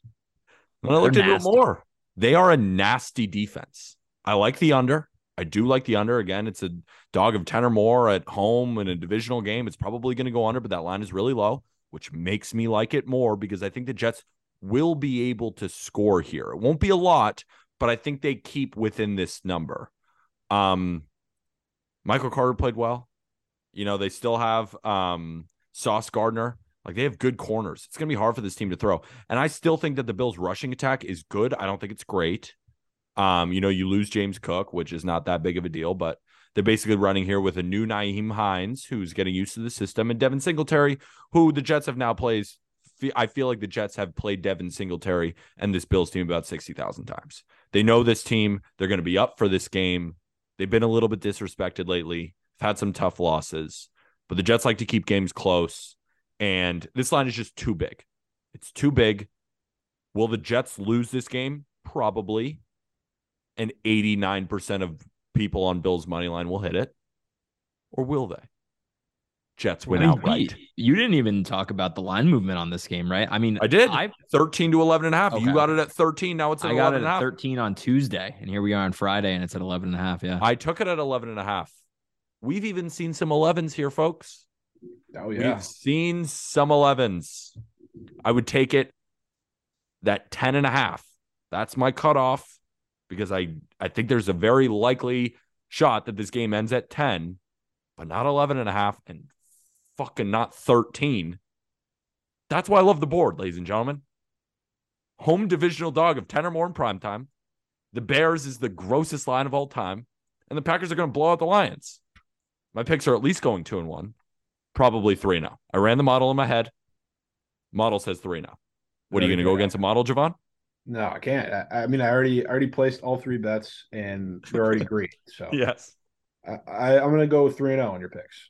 When I looked into it more, they are a nasty defense. I like the under. I do like the under. Again, it's a dog of 10 or more at home in a divisional game. It's probably going to go under, but that line is really low, which makes me like it more because I think the Jets will be able to score here. It won't be a lot, but I think they keep within this number. Um, Michael Carter played well. You know, they still have um Sauce Gardner. Like they have good corners. It's gonna be hard for this team to throw. And I still think that the Bills rushing attack is good. I don't think it's great. Um, you know, you lose James Cook, which is not that big of a deal, but they're basically running here with a new Nyheim Hines, who's getting used to the system, and Devin Singletary, who the Jets have now plays. I feel like the Jets have played Devin Singletary and this Bills team about 60,000 times. They know this team. They're going to be up for this game. They've been a little bit disrespected lately, have had some tough losses, but the Jets like to keep games close. And this line is just too big. It's too big. Will the Jets lose this game? Probably. And 89% of people on Bills' money line will hit it. Or will they? Jets win I mean, outright. You didn't even talk about the line movement on this game, right? I mean, I did. I 13 to 11 and a half. Okay. You got it at 13. Now it's at I got 11 it and a at half. 13 on Tuesday, and here we are on Friday, and it's at 11 and a half. Yeah. I took it at 11 and a half. We've even seen some 11s here, folks. Oh yeah. We've seen some 11s. I would take it that 10 and a half. That's my cutoff because I, I think there's a very likely shot that this game ends at 10, but not 11 and a half and fucking not 13. That's why I love the board, ladies and gentlemen. Home divisional dog of 10 or more in prime time. The Bears is the grossest line of all time, and the Packers are going to blow out the Lions. My picks are at least going two and one, probably three now. Oh. I ran the model in my head. Model says three now. Oh. What are you going to go against a model, Jovan? No, I can't. I, I mean, I already I already placed all three bets, and they're already green. So Yes. I, I I'm gonna go three and zero on your picks.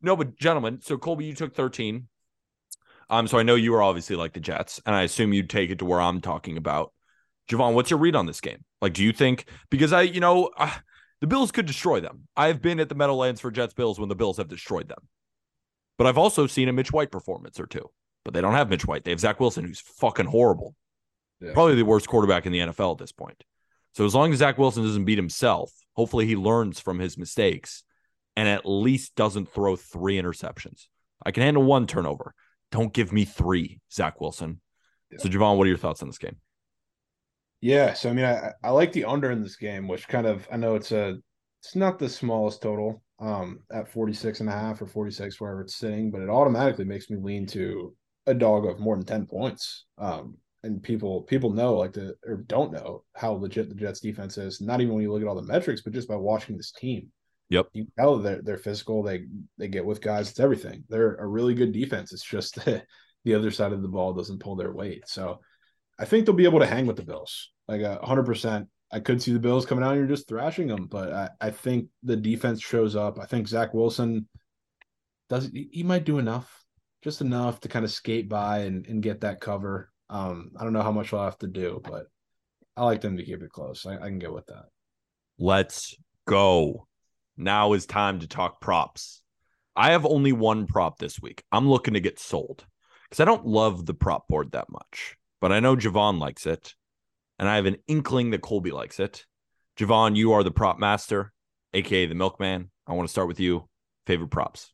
No, but gentlemen, so Colby, you took 13. Um, so I know you are obviously like the Jets, and I assume you'd take it to where I'm talking about. Jovan, what's your read on this game? Like, do you think because I, you know, uh, the Bills could destroy them. I've been at the Meadowlands for Jets Bills when the Bills have destroyed them, but I've also seen a Mitch White performance or two. But they don't have Mitch White. They have Zach Wilson, who's fucking horrible. Yeah. Probably the worst quarterback in the NFL at this point. So as long as Zach Wilson doesn't beat himself, hopefully he learns from his mistakes and at least doesn't throw three interceptions. I can handle one turnover. Don't give me three, Zach Wilson. Yeah. So Jovan, what are your thoughts on this game? Yeah, so I mean, I, I like the under in this game, which kind of I know it's a it's not the smallest total um at 46 and a half or 46 wherever it's sitting, but it automatically makes me lean to a dog of more than 10 points. Um and people people know like the or don't know how legit the Jets defense is. Not even when you look at all the metrics, but just by watching this team. Yep. You tell they're they're physical. They they get with guys. It's everything. They're a really good defense. It's just the other side of the ball doesn't pull their weight. So I think they'll be able to hang with the Bills. Like a hundred percent. I could see the Bills coming out and you're just thrashing them, but I, I think the defense shows up. I think Zach Wilson does he might do enough, just enough to kind of skate by and, and get that cover. Um, I don't know how much I'll have to do, but I like them to keep it close. I, I can get with that. Let's go. Now is time to talk props. I have only one prop this week. I'm looking to get sold because I don't love the prop board that much, but I know Jovan likes it. And I have an inkling that Colby likes it. Jovan, you are the prop master, aka the milkman. I want to start with you. Favorite props?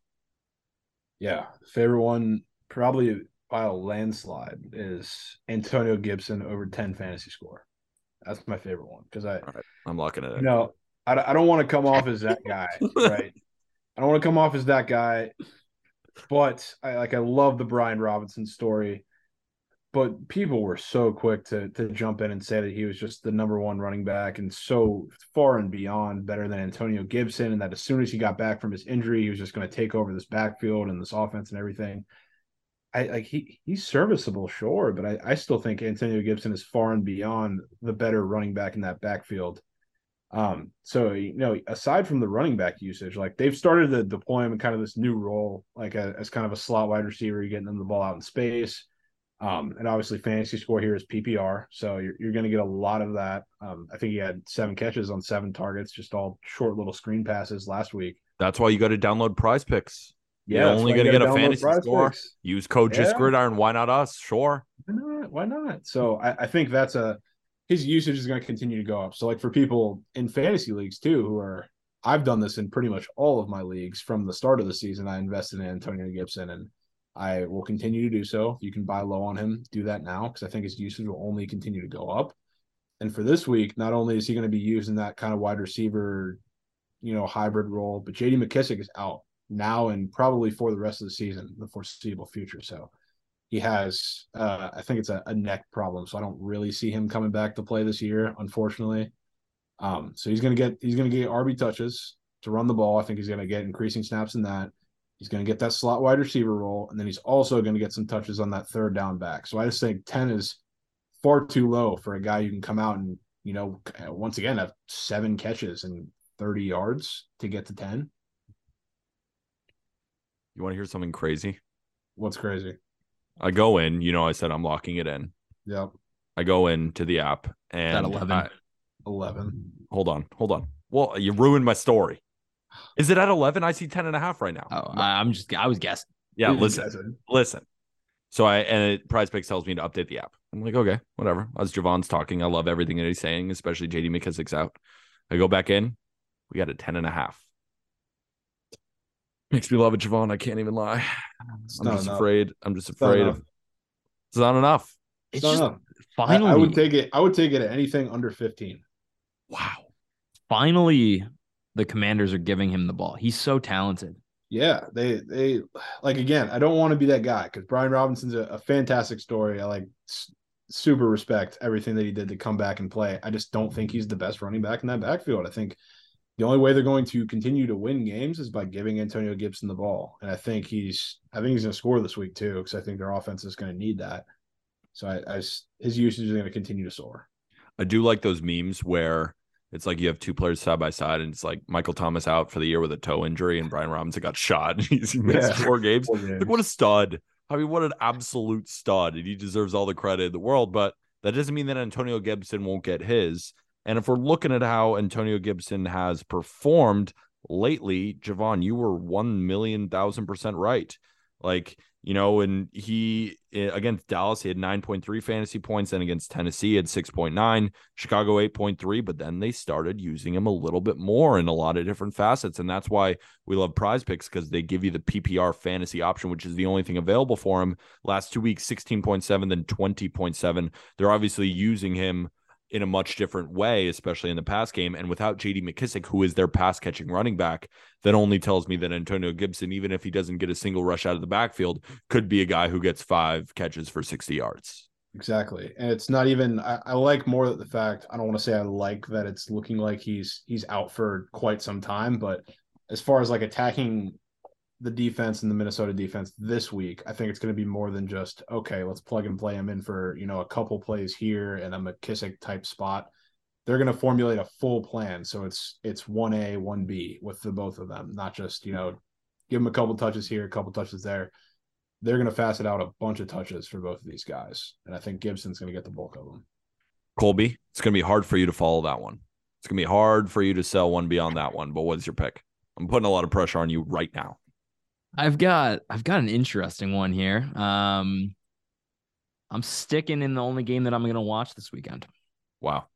Yeah, favorite one probably by a landslide is Antonio Gibson over 10 fantasy score. That's my favorite one because I, right, I'm looking at it. You know, I, I don't want to come off as that guy, right? I don't want to come off as that guy, but I like I love the Brian Robinson story. But people were so quick to to jump in and say that he was just the number one running back and so far and beyond better than Antonio Gibson, and that as soon as he got back from his injury, he was just going to take over this backfield and this offense and everything. I like he he's serviceable, sure, but I, I still think Antonio Gibson is far and beyond the better running back in that backfield. Um, so you know, aside from the running back usage, like they've started to deploy him in kind of this new role, like a, as kind of a slot wide receiver, getting them the ball out in space. Um, and obviously fantasy score here is PPR, so you're, you're going to get a lot of that. Um, I think he had seven catches on seven targets, just all short little screen passes last week. That's why you got to download Prize Picks. Yeah, You're only going to get a fantasy score. Picks. Use code yeah. Gridiron. Why not us? Sure. Why not? Why not? So I, I think that's a his usage is going to continue to go up. So like for people in fantasy leagues too, who are I've done this in pretty much all of my leagues from the start of the season. I invested in Antonio Gibson and I will continue to do so. You can buy low on him, do that now because I think his usage will only continue to go up. And for this week, not only is he going to be used in that kind of wide receiver, you know, hybrid role, but JD McKissic is out now and probably for the rest of the season, the foreseeable future. So he has, uh, I think it's a, a, neck problem. So I don't really see him coming back to play this year, unfortunately. Um, so he's going to get, he's going to get RB touches to run the ball. I think he's going to get increasing snaps in that. He's going to get that slot wide receiver role. And then he's also going to get some touches on that third down back. So I just think 10 is far too low for a guy who can come out and, you know, once again, have seven catches and 30 yards to get to 10. You want to hear something crazy? What's crazy? I go in, you know, I said I'm locking it in. Yep. I go into the app and At 11. I, 11. Hold on. Hold on. Well, you ruined my story. Is it at 11? I see 10 and a half right now. Oh, I'm just, I was guessing. Yeah. Listen, listen. So I, and it, Prize Picks tells me to update the app. I'm like, okay, whatever. As Jovan's talking, I love everything that he's saying, especially JD McKissic's out. I go back in. We got a 10 and a half. Makes me love it, Jovan. I can't even lie. It's I'm just enough. afraid. I'm just afraid of. It's not enough. It's, it's just enough. finally. I, I, would take it. I would take it at anything under 15. Wow. Finally, the Commanders are giving him the ball. He's so talented. Yeah, they they like again. I don't want to be that guy because Brian Robinson's a, a fantastic story. I like super respect everything that he did to come back and play. I just don't think he's the best running back in that backfield. I think the only way they're going to continue to win games is by giving Antonio Gibson the ball. And I think he's, I think he's going to score this week too, because I think their offense is going to need that. So I, I his usage is going to continue to soar. I do like those memes where it's like you have two players side by side, and it's like Michael Thomas out for the year with a toe injury, and Brian Robinson got shot, and he's missed yeah. four, games. four games. Like what a stud! I mean, what an absolute stud, and he deserves all the credit in the world. But that doesn't mean that Antonio Gibson won't get his. And if we're looking at how Antonio Gibson has performed lately, Jovan, you were one million thousand percent right. Like you know, and he eh, against Dallas, he had 9.3 fantasy points, and against Tennessee, he had 6.9, Chicago 8.3, but then they started using him a little bit more in a lot of different facets. And that's why we love prize picks because they give you the PPR fantasy option, which is the only thing available for him. Last two weeks, 16.7, then 20.7. They're obviously using him in a much different way, especially in the pass game. And without JD McKissic, who is their pass catching running back, that only tells me that Antonio Gibson, even if he doesn't get a single rush out of the backfield, could be a guy who gets five catches for 60 yards. Exactly. And it's not even I, I like more the fact I don't want to say I like that it's looking like he's he's out for quite some time, but as far as like attacking the defense and the Minnesota defense this week, I think it's going to be more than just okay, let's plug and play him in for you know a couple plays here and a McKissic type spot. They're going to formulate a full plan, so it's it's one A, one B with the both of them, not just you know give them a couple touches here, a couple touches there. They're going to facet out a bunch of touches for both of these guys, and I think Gibson's going to get the bulk of them. Colby, it's going to be hard for you to follow that one. It's going to be hard for you to sell one beyond that one. But what's your pick? I'm putting a lot of pressure on you right now. I've got I've got an interesting one here. Um, I'm sticking in the only game that I'm going to watch this weekend. Wow.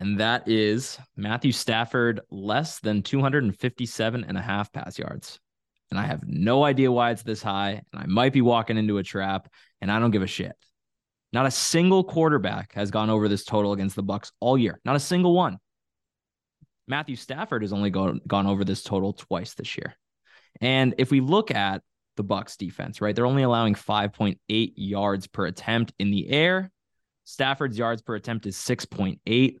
And that is Matthew Stafford less than 257 and a half pass yards. And I have no idea why it's this high. And I might be walking into a trap and I don't give a shit. Not a single quarterback has gone over this total against the Bucks all year. Not a single one. Matthew Stafford has only gone, gone over this total twice this year. And if we look at the Bucks defense, right, they're only allowing 5.8 yards per attempt in the air. Stafford's yards per attempt is 6.8.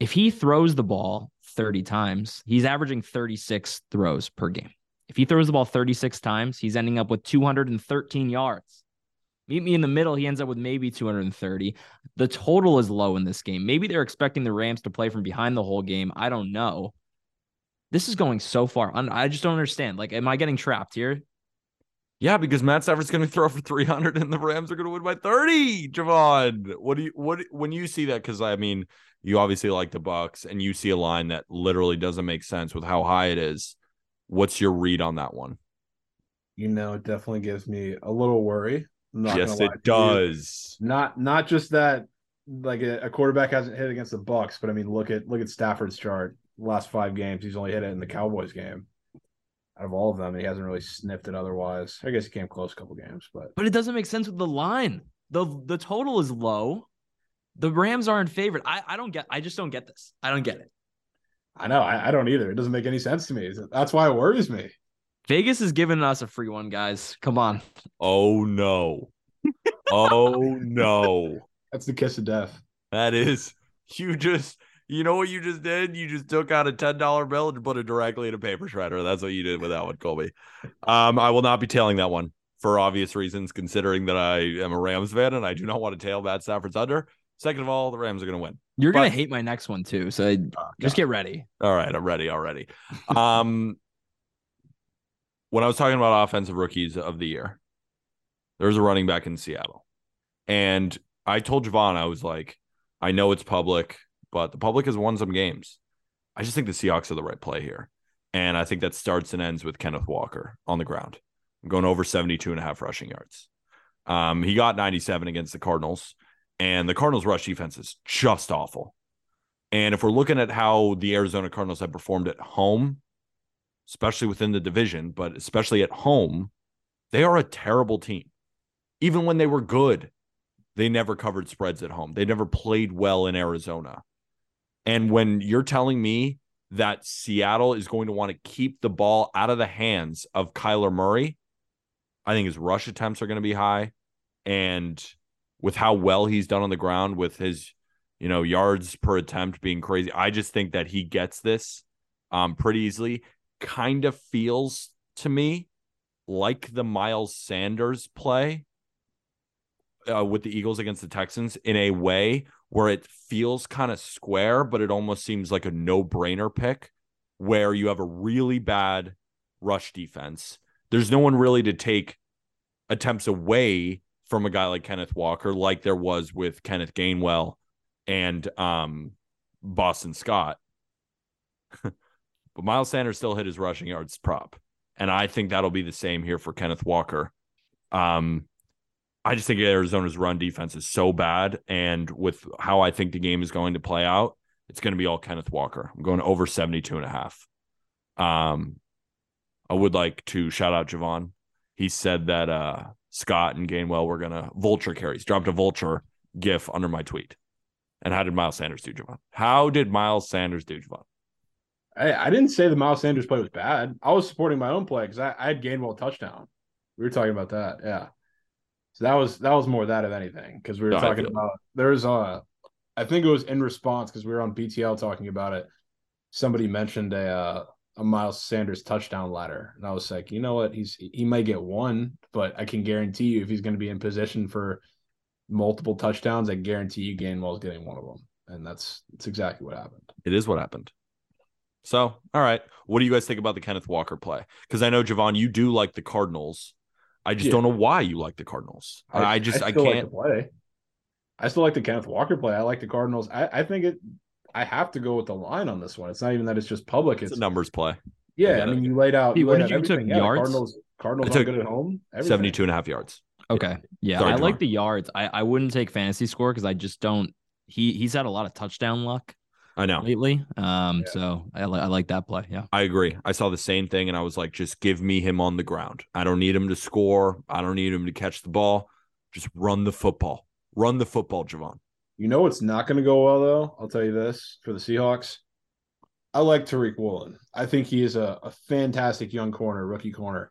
If he throws the ball 30 times, he's averaging 36 throws per game. If he throws the ball 36 times, he's ending up with 213 yards. Meet me in the middle, he ends up with maybe 230. The total is low in this game. Maybe they're expecting the Rams to play from behind the whole game. I don't know. This is going so far. I just don't understand. Like, am I getting trapped here? Yeah, because Matt Stafford's going to throw for 300 and the Rams are going to win by 30. Jovan, what do you what when you see that? Because I mean, you obviously like the Bucks and you see a line that literally doesn't make sense with how high it is. What's your read on that one? You know, it definitely gives me a little worry. Yes, it does. Not not just that like a, a quarterback hasn't hit against the Bucks, but I mean, look at look at Stafford's chart last five games, he's only hit it in the Cowboys game. Out of all of them, he hasn't really sniffed it otherwise. I guess he came close a couple games, but but it doesn't make sense with the line. the The total is low. The Rams aren't favored. I I don't get. I just don't get this. I don't get it. I know. I, I don't either. It doesn't make any sense to me. That's why it worries me. Vegas is giving us a free one, guys. Come on. Oh no. oh no. That's the kiss of death. That is. You just you know what you just did? You just took out a ten dollar bill and put it directly in a paper shredder. That's what you did with that one, Colby. Um, I will not be tailing that one for obvious reasons, considering that I am a Rams fan and I do not want to tail Matt Stafford's under. Second of all, the Rams are going to win. You're going to hate my next one too, so oh, just get ready. All right, I'm ready already. um, when I was talking about offensive rookies of the year, there was a running back in Seattle, and I told Jovan I was like, I know it's public but the public has won some games. I just think the Seahawks are the right play here. And I think that starts and ends with Kenneth Walker on the ground. I'm going over 72 and a half rushing yards. Um, he got 97 against the Cardinals, and the Cardinals' rush defense is just awful. And if we're looking at how the Arizona Cardinals have performed at home, especially within the division, but especially at home, they are a terrible team. Even when they were good, they never covered spreads at home. They never played well in Arizona. And when you're telling me that Seattle is going to want to keep the ball out of the hands of Kyler Murray, I think his rush attempts are going to be high. And with how well he's done on the ground with his, you know, yards per attempt being crazy, I just think that he gets this um, pretty easily. Kind of feels to me like the Miles Sanders play uh, with the Eagles against the Texans in a way where it feels kind of square, but it almost seems like a no brainer pick where you have a really bad rush defense. There's no one really to take attempts away from a guy like Kenneth Walker, like there was with Kenneth Gainwell and um, Boston Scott. but Miles Sanders still hit his rushing yards prop. and I think that'll be the same here for Kenneth Walker. Um, I just think Arizona's run defense is so bad, and with how I think the game is going to play out, it's going to be all Kenneth Walker. I'm going over 72 and a half. Um, I would like to shout out Jovan. He said that uh, Scott and Gainwell were going to vulture carries, dropped a vulture gif under my tweet. And how did Miles Sanders do, Jovan? How did Miles Sanders do, Jovan? I, I didn't say the Miles Sanders play was bad. I was supporting my own play because I, I had Gainwell touchdown. We were talking about that, yeah. So that was that was more that of anything because we were No, talking about there's a I think it was in response because we were on BTL talking about it. Somebody mentioned a uh, a Miles Sanders touchdown ladder, and I was like, you know what, he's he might get one, but I can guarantee you if he's going to be in position for multiple touchdowns, I guarantee you Gainwell's getting one of them, and that's that's exactly what happened. It is what happened. So, all right. What do you guys think about the Kenneth Walker play? Because I know, Jovan, you do like the Cardinals. I just Yeah. don't know why you like the Cardinals. I, just, I, still like can't. the play. I still like the Kenneth Walker play. I like the Cardinals. I, I think it. I have to go with the line on this one. It's not even that it's just public. it's It's a numbers play. yeah. get I mean, you laid out. Pete, what laid did out you took everything. Yeah, yards? Cardinals. Cardinals are took good at home. everything. 72 and a half yards. Okay. Yeah. Sorry, I Jovan. like the yards. I, I wouldn't take fantasy score because I just don't he he's had a lot of touchdown luck I know. lately. Um, Yeah. so I, li- I like that play. Yeah. I agree. I saw the same thing and I was like, just give me him on the ground. I don't need him to score. I don't need him to catch the ball. Just run the football. Run the football, Jovan. You know it's not going to go well though. I'll tell you this for the Seahawks. I like Tariq Woolen. I think he is a, a fantastic young corner, rookie corner.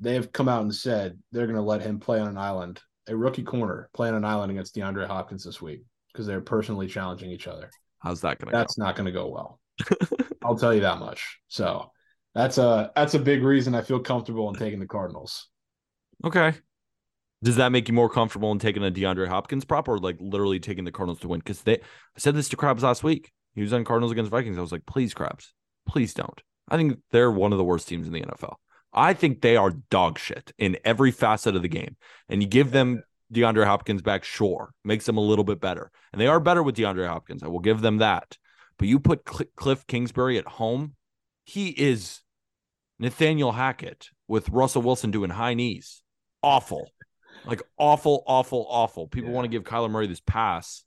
They have come out and said they're going to let him play on an island, a rookie corner playing on an island against DeAndre Hopkins this week because they're personally challenging each other. How's that going to That's not going to go well. I'll tell you that much. So that's a that's a big reason I feel comfortable in taking the Cardinals. Okay. Does that make you more comfortable in taking a DeAndre Hopkins prop or like literally taking the Cardinals to win? Because they, I said this to Krabs last week. He was on Cardinals against Vikings. I was like, please, Krabs, please don't. I think they're one of the worst teams in the NFL. I think they are dog shit in every facet of the game. And you give them DeAndre Hopkins back, sure, makes them a little bit better. And they are better with DeAndre Hopkins. I will give them that. But you put Cl- Cliff Kingsbury at home, he is Nathaniel Hackett with Russell Wilson doing high knees. Awful. Like awful, awful, awful. People Yeah. want to give Kyler Murray this pass.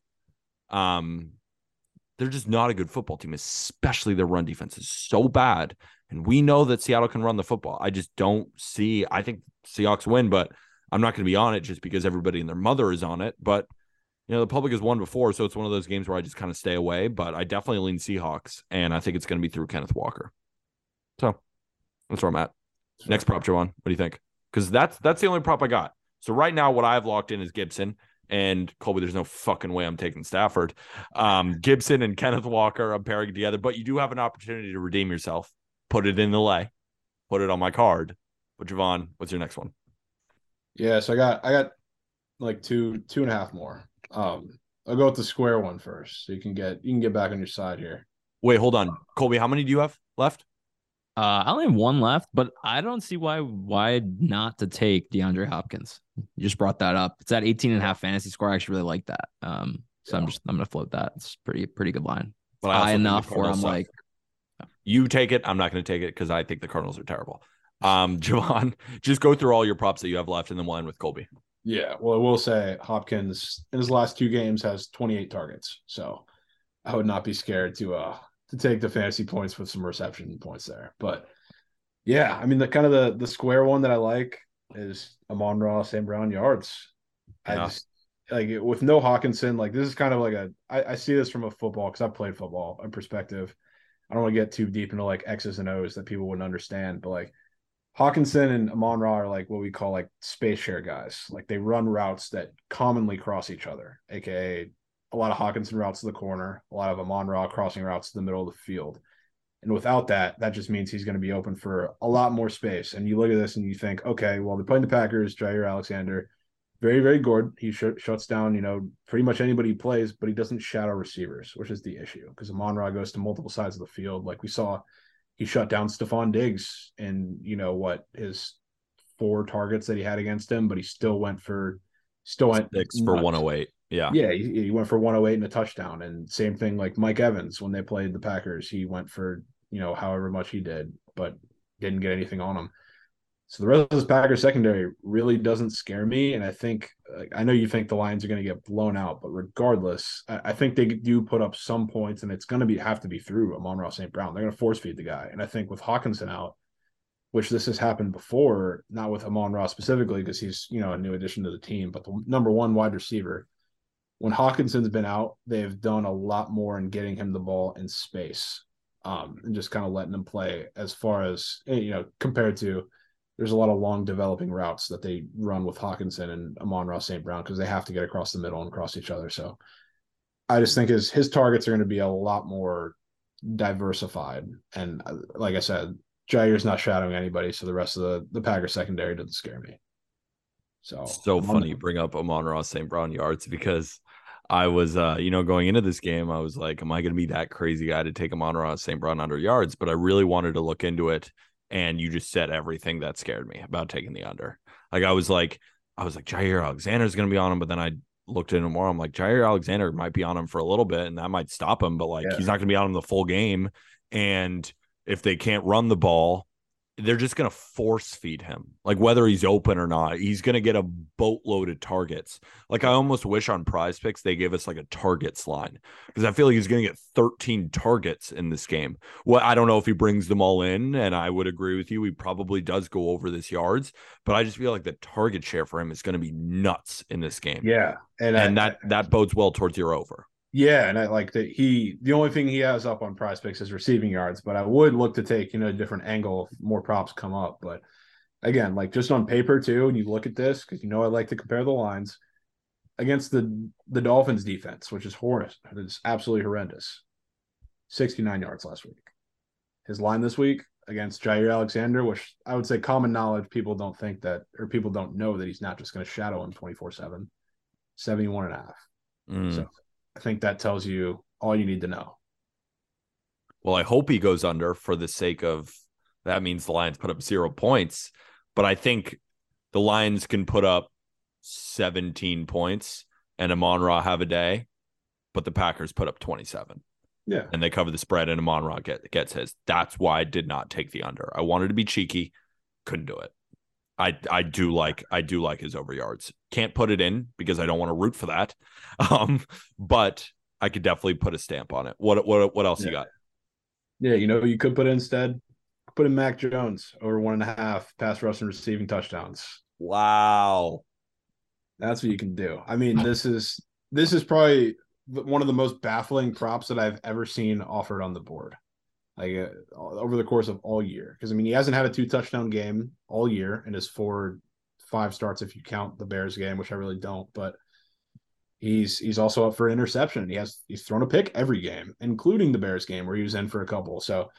Um, they're just not a good football team, especially their run defense is so bad. And we know that Seattle can run the football. I just don't see. I think Seahawks win, but I'm not going to be on it just because everybody and their mother is on it. But you know, the public has won before, so it's one of those games where I just kind of stay away. But I definitely lean Seahawks, and I think it's going to be through Kenneth Walker. So that's where I'm at. Next prop, Jovan. What do you think? Because that's that's the only prop I got. So right now, what I've locked in is Gibson and Colby. There's no fucking way I'm taking Stafford. Um, Gibson and Kenneth Walker. I'm pairing together, but you do have an opportunity to redeem yourself. Put it in the lay. Put it on my card. But Jovan, what's your next one? Yeah, so I got I got like two two and a half more. Um, I'll go with the square one first, so you can get you can get back on your side here. Wait, hold on, Colby. How many do you have left? Uh, I only have one left, but I don't see why why not to take DeAndre Hopkins. You just brought that up. It's at 18 and a half fantasy score. I actually really like that. Um, so I'm just I'm gonna float that. It's pretty pretty good line. But I High enough where I'm suck. like, You take it. I'm not going to take it because I think the Cardinals are terrible. Um, Jovan, just go through all your props that you have left, and then we'll end with Colby. Yeah, well, I will say Hopkins in his last two games has 28 targets, so I would not be scared to uh to take the fantasy points with some reception points there. But yeah, I mean the kind of the the square one that I like is Amon-Ra St. Brown yards. I Yeah. just like with no Hockenson, like this is kind of like a I, I see this from a football because I've played football a perspective. I don't want to get too deep into like X's and O's that people wouldn't understand, but like Hockenson and Amon Ra are like what we call like space share guys. Like they run routes that commonly cross each other, aka a lot of Hockenson routes to the corner, a lot of Amon Ra crossing routes to the middle of the field. And without that, that just means he's going to be open for a lot more space. And you look at this and you think, okay, well, they're playing the Packers, Jaire Alexander, very, very good. He sh- shuts down, you know, pretty much anybody he plays, but he doesn't shadow receivers, which is the issue because Amon Ra goes to multiple sides of the field. Like we saw, he shut down Stefon Diggs and, you know, what his four targets that he had against him, but he still went for, still went Six for nuts. 108. Yeah. Yeah, he, he went for 108 and a touchdown. And same thing like Mike Evans when they played the Packers, he went for, you know, however much he did. But didn't get anything on him. So the rest of this Packers secondary really doesn't scare me, and I think I know you think the Lions are going to get blown out, but regardless, I, think they do put up some points, and it's going to be have to be through Amon-Ra St. Brown. They're going to force feed the guy, and I think with Hockenson out, which this has happened before, not with Amon-Ra specifically because he's you know a new addition to the team, but the number one wide receiver. When Hockenson's been out, they've done a lot more in getting him the ball in space, um, and just kind of letting him play. As far as eh, you know, compared to there's a lot of long developing routes that they run with Hockenson and Amon-Ra St. Brown because they have to get across the middle and across each other. So I just think his his targets are going to be a lot more diversified. And uh, like I said, Jaire's not shadowing anybody, so the rest of the the Packers secondary doesn't scare me. So so funny you bring up Amon-Ra St. Brown yards because I was uh, you know, going into this game, I was like, Am I gonna be that crazy guy to take Amon-Ra St. Brown under yards? But I really wanted to look into it and you just said everything that scared me about taking the under. Like I was like, I was like, Jaire Alexander's gonna be on him, but then I looked into more. I'm like, Jaire Alexander might be on him for a little bit, and that might stop him, but like yeah. he's not gonna be on him the full game. And if they can't run the ball, they're just going to force feed him. Like whether he's open or not, he's going to get a boatload of targets. Like I almost wish on prize picks they gave us like a targets line because I feel like he's going to get 13 targets in this game. Well, I don't know if he brings them all in, and I would agree with you. He probably does go over this yards, but I just feel like the target share for him is going to be nuts in this game. Yeah. And, and I, that that bodes well towards your over. Yeah, and I like that he the only thing he has up on prize picks is receiving yards, but I would look to take, you know, a different angle if more props come up. But again, like just on paper too, and you look at this, because you know I like to compare the lines against the the Dolphins defense, which is horrendous. It's absolutely horrendous. 69 yards last week. His line this week against Jaire Alexander, which I would say common knowledge, people don't think that or people don't know that he's not just going to shadow him 24-7. 71 and a half. Mm. So I think that tells you all you need to know. Well, I hope he goes under for the sake of that means the Lions put up zero points, but I think the Lions can put up 17 points and Amon-Ra have a day, but the Packers put up 27. Yeah. And they cover the spread and Amon-Ra get, gets his. That's why I did not take the under. I wanted to be cheeky, couldn't do it. I I do like I do like his over yards. Can't put it in because I don't want to root for that. Um, but I could definitely put a stamp on it. What what what else yeah. you got? Yeah, you know you could put instead put in Mac Jones over one and a half pass rush and receiving touchdowns. Wow, that's what you can do. I mean, this is this is probably one of the most baffling props that I've ever seen offered on the board like uh, over the course of all year. Because I mean, he hasn't had a two touchdown game all year in his four five starts if you count the Bears game, which I really don't. But he's he's also up for interception. He has he's thrown a pick every game, including the Bears game where he was in for a couple. So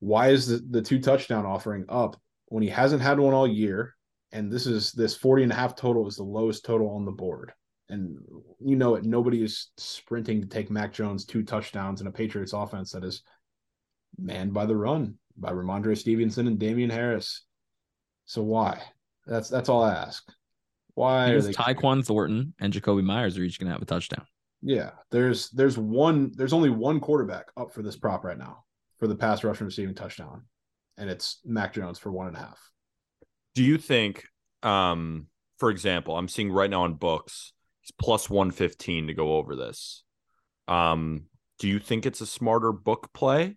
why is the, the two touchdown offering up when he hasn't had one all year? And this is this 40 and a half total is the lowest total on the board. And you know it, nobody is sprinting to take Mac Jones two touchdowns in a Patriots offense that is manned by the run by Rhamondre Stevenson and Damien Harris. So why? That's that's all I ask. Why because are they Tyquan Thornton and Jakobi Meyers are each gonna have a touchdown. Yeah, there's there's one there's only one quarterback up for this prop right now for the pass rush and receiving touchdown, and it's Mac Jones for one and a half. Do you think, um, for example, I'm seeing right now on books he's plus one fifteen to go over this. Um, do you think it's a smarter book play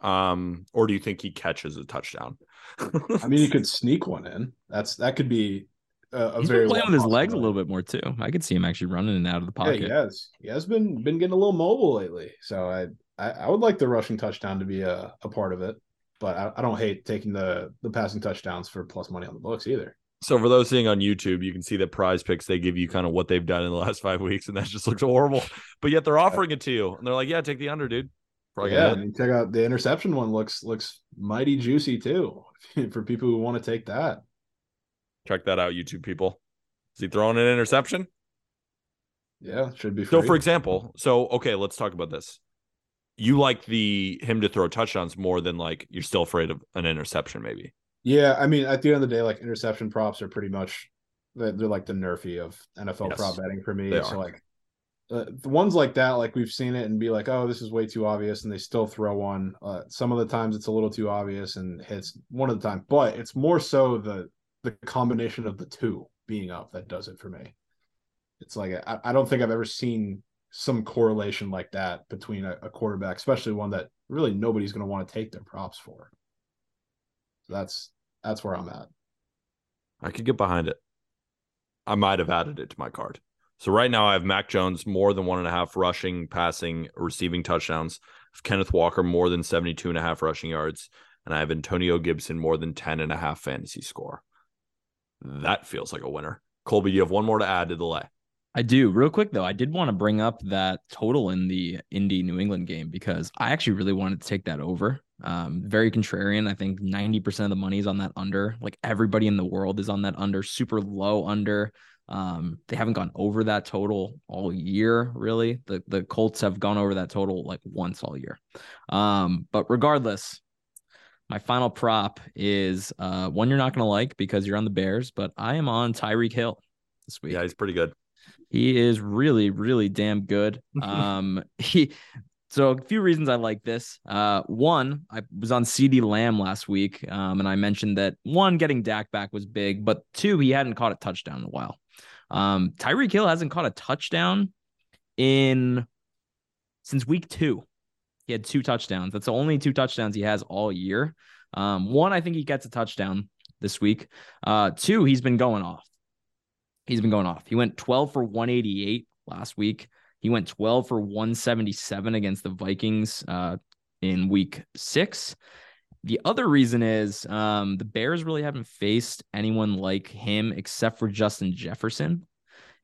um, or do you think he catches a touchdown? I mean, he could sneak one in. That's that could be a, a He's very been playing with his legs a little bit more too. I could see him actually running and out of the pocket. Yeah, he has. He has been been getting a little mobile lately. So I I, I would like the rushing touchdown to be a, a part of it, but I, I don't hate taking the the passing touchdowns for plus money on the books either. So for those seeing on YouTube, you can see that prize picks they give you kind of what they've done in the last five weeks, and that just looks horrible. But yet they're offering it to you. And they're like, Yeah, take the under, dude. Probably yeah, and check out the interception one looks looks mighty juicy too for people who want to take that. Check that out, YouTube people. Is he throwing an interception? Yeah, should be. Free. So, for example, so okay, let's talk about this. You like the him to throw touchdowns more than like you're still afraid of an interception, maybe. Yeah, I mean, at the end of the day, like interception props are pretty much they're, they're like the nerfy of NFL yes, prop betting for me. So like uh, the ones like that, like we've seen it and be like, oh, this is way too obvious, and they still throw one. Uh, some of the times it's a little too obvious and hits one of the time, but it's more so the the combination of the two being up that does it for me. It's like I, I don't think I've ever seen some correlation like that between a, a quarterback, especially one that really nobody's going to want to take their props for. So that's that's where I'm at. I could get behind it. I might have added it to my card. So right now I have Mac Jones more than one and a half rushing, passing, receiving touchdowns. Kenneth Walker more than 72 and a half rushing yards. And I have Antonio Gibson more than 10 and a half fantasy score. That feels like a winner. Colby, do you have one more to add to the lay? I do. Real quick though, I did want to bring up that total in the Indy New England game because I actually really wanted to take that over. Um, very contrarian. I think 90% of the money is on that under. Like everybody in the world is on that under, super low under. Um, they haven't gone over that total all year, really. The the Colts have gone over that total like once all year. Um, but regardless, my final prop is uh one you're not gonna like because you're on the Bears, but I am on Tyreek Hill this week. Yeah, he's pretty good. He is really, really damn good. Um, he so a few reasons I like this. Uh, one, I was on CeeDee Lamb last week, um, and I mentioned that one, getting Dak back was big, but two, he hadn't caught a touchdown in a while. Um, Tyreek Hill hasn't caught a touchdown in since week two. He had two touchdowns. That's the only two touchdowns he has all year. Um, one, I think he gets a touchdown this week. Uh, two, he's been going off. He's been going off. He went 12 for 188 last week. He went 12 for 177 against the Vikings uh, in week six. The other reason is um, the Bears really haven't faced anyone like him except for Justin Jefferson.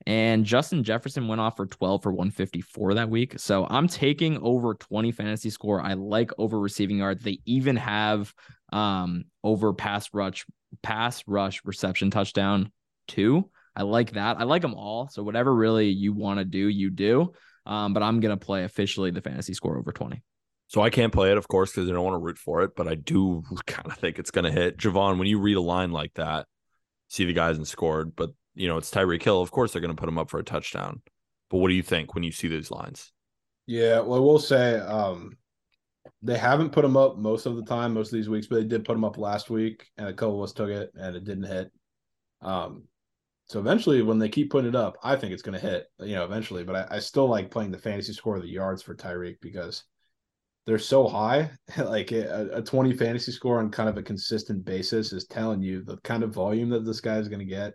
And Justin Jefferson went off for 12 for 154 that week. So I'm taking over 20 fantasy score. I like over receiving yards. They even have um, over pass rush, pass rush reception touchdown too. I like that. I like them all. So whatever really you want to do, you do. Um, but I'm gonna play officially the fantasy score over 20. So I can't play it, of course, because I don't want to root for it, but I do kind of think it's gonna hit. Jovan, when you read a line like that, see the guys hasn't scored, but you know, it's Tyreek Hill. Of course they're gonna put him up for a touchdown. But what do you think when you see these lines? Yeah, well, we'll say um they haven't put him up most of the time, most of these weeks, but they did put him up last week, and a couple of us took it and it didn't hit. Um, so eventually, when they keep putting it up, I think it's going to hit, you know, eventually. But I, I, still like playing the fantasy score of the yards for Tyreek because they're so high. like a, a 20 fantasy score on kind of a consistent basis is telling you the kind of volume that this guy is going to get,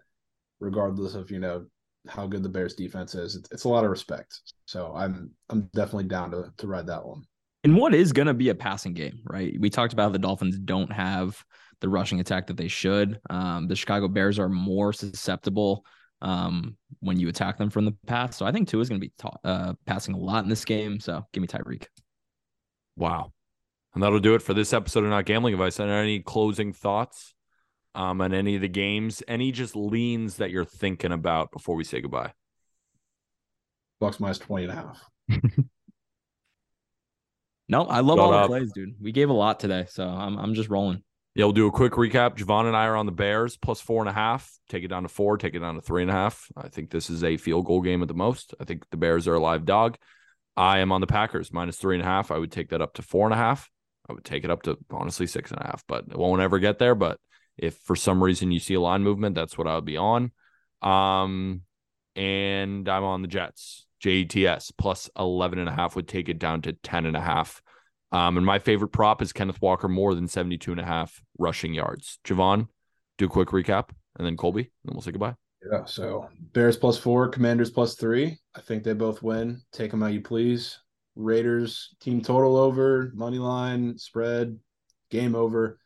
regardless of, you know, how good the Bears defense is. It's, it's a lot of respect. So I'm I'm definitely down to to ride that one. And what is going to be a passing game, right? We talked about the Dolphins don't have the rushing attack that they should. Um, the Chicago Bears are more susceptible um, when you attack them from the pass. So I think Tua is going to be ta- uh, passing a lot in this game. So give me Tyreek. Wow. And that'll do it for this episode of Not Gambling Advice. And any closing thoughts um, on any of the games? Any just leans that you're thinking about before we say goodbye? Bucks minus 20 and a half. no, I love Shut all up. the plays, dude. We gave a lot today. So I'm, I'm just rolling. Yeah, we'll do a quick recap. Jovan and I are on the Bears plus four and a half. Take it down to four, take it down to three and a half. I think this is a field goal game at the most. I think the Bears are a live dog. I am on the Packers minus three and a half. I would take that up to four and a half. I would take it up to honestly six and a half, but it won't ever get there. But if for some reason you see a line movement, that's what I would be on. Um, and I'm on the Jets. JETS plus 11 and a half would take it down to 10 and a half. Um, and my favorite prop is Kenneth Walker more than 72 and a half rushing yards. Jovan, do a quick recap and then Colby, and then we'll say goodbye. Yeah. So Bears plus four, Commanders plus three. I think they both win. Take them how you please. Raiders team total over, money line, spread, game over,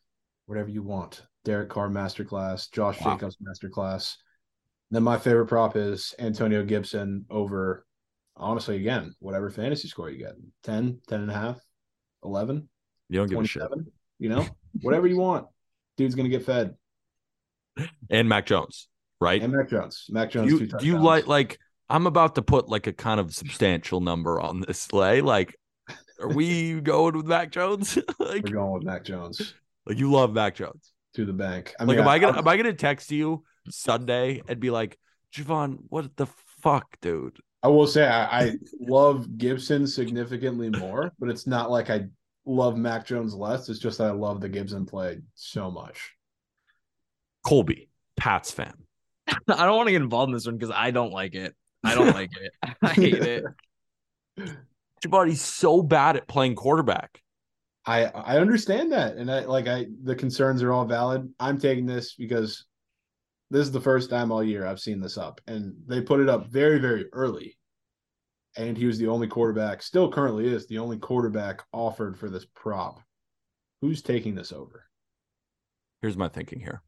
whatever you want. Derek Carr masterclass, Josh wow. Jacobs masterclass. Then my favorite prop is Antonio Gibson over, honestly, again, whatever fantasy score you get 10, 10 and a half, 11, you don't give a shit. You know, whatever you want. Dude's going to get fed. And Mac Jones, right? And Mac Jones. Mac Jones. You, do you like, like, I'm about to put like a kind of substantial number on this sleigh. Like, are we going with Mac Jones? like, We're going with Mac Jones. Like, you love Mac Jones to the bank. I mean, like, am I, I gonna am I gonna text you Sunday and be like, Jovan, what the fuck, dude? I will say I, I love Gibson significantly more, but it's not like I love Mac Jones less. It's just that I love the Gibson play so much. Colby, Pats fan. I don't want to get involved in this one because I don't like it. I don't like it. I hate it. Jabari's so bad at playing quarterback. I I understand that, and I like I the concerns are all valid. I'm taking this because this is the first time all year I've seen this up, and they put it up very very early, and he was the only quarterback, still currently is the only quarterback offered for this prop. Who's taking this over? Here's my thinking here.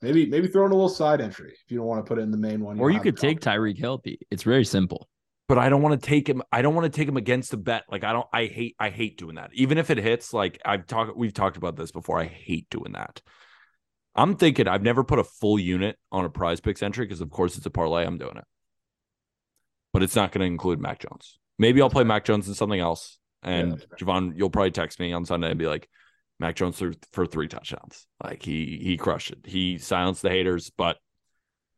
Maybe maybe throw in a little side entry if you don't want to put it in the main one. Or you could take Tyreek Hill. It's very simple. But I don't want to take him. I don't want to take him against the bet. Like I don't. I hate. I hate doing that. Even if it hits, like I've talked. We've talked about this before. I hate doing that. I'm thinking. I've never put a full unit on a Prize Picks entry because, of course, it's a parlay. I'm doing it, but it's not going to include Mac Jones. Maybe I'll play Mac Jones and something else. And yeah, Jovan, you'll probably text me on Sunday and be like, Mac Jones threw for three touchdowns. Like he he crushed it. He silenced the haters, but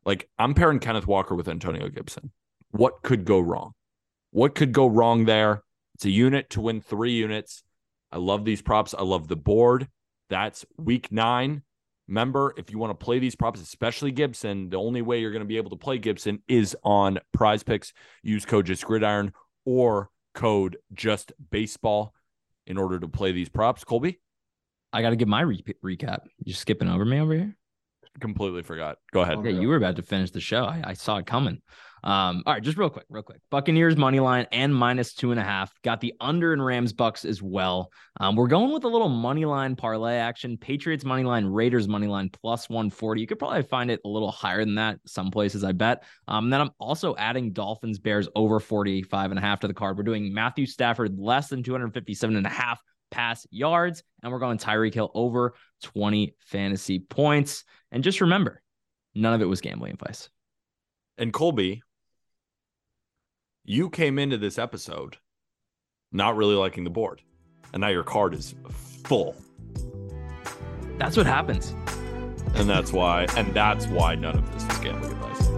like I'm pairing Kenneth Walker with Antonio Gibson. What could go wrong? What could go wrong there? It's a unit to win three units. I love these props. I love the board. That's week nine. Remember, if you want to play these props, especially Gibson, the only way you're going to be able to play Gibson is on prize picks. Use code just gridiron or code just baseball in order to play these props. Colby? I got to give my re- recap. You're skipping over me over here? Completely forgot. Go ahead. Yeah, you were about to finish the show. I, I saw it coming. Um, all right, just real quick, real quick. Buccaneers money line and minus two and a half. Got the under in Rams Bucks as well. Um, we're going with a little money line parlay action. Patriots money line, Raiders money line plus 140. You could probably find it a little higher than that some places, I bet. Um, and then I'm also adding Dolphins Bears over 45 and a half to the card. We're doing Matthew Stafford less than 257 and a half pass yards. And we're going Tyreek Hill over 20 fantasy points. And just remember, none of it was gambling advice. And Colby, you came into this episode not really liking the board, and now your card is full. That's what happens. And that's why, and that's why none of this is gambling advice.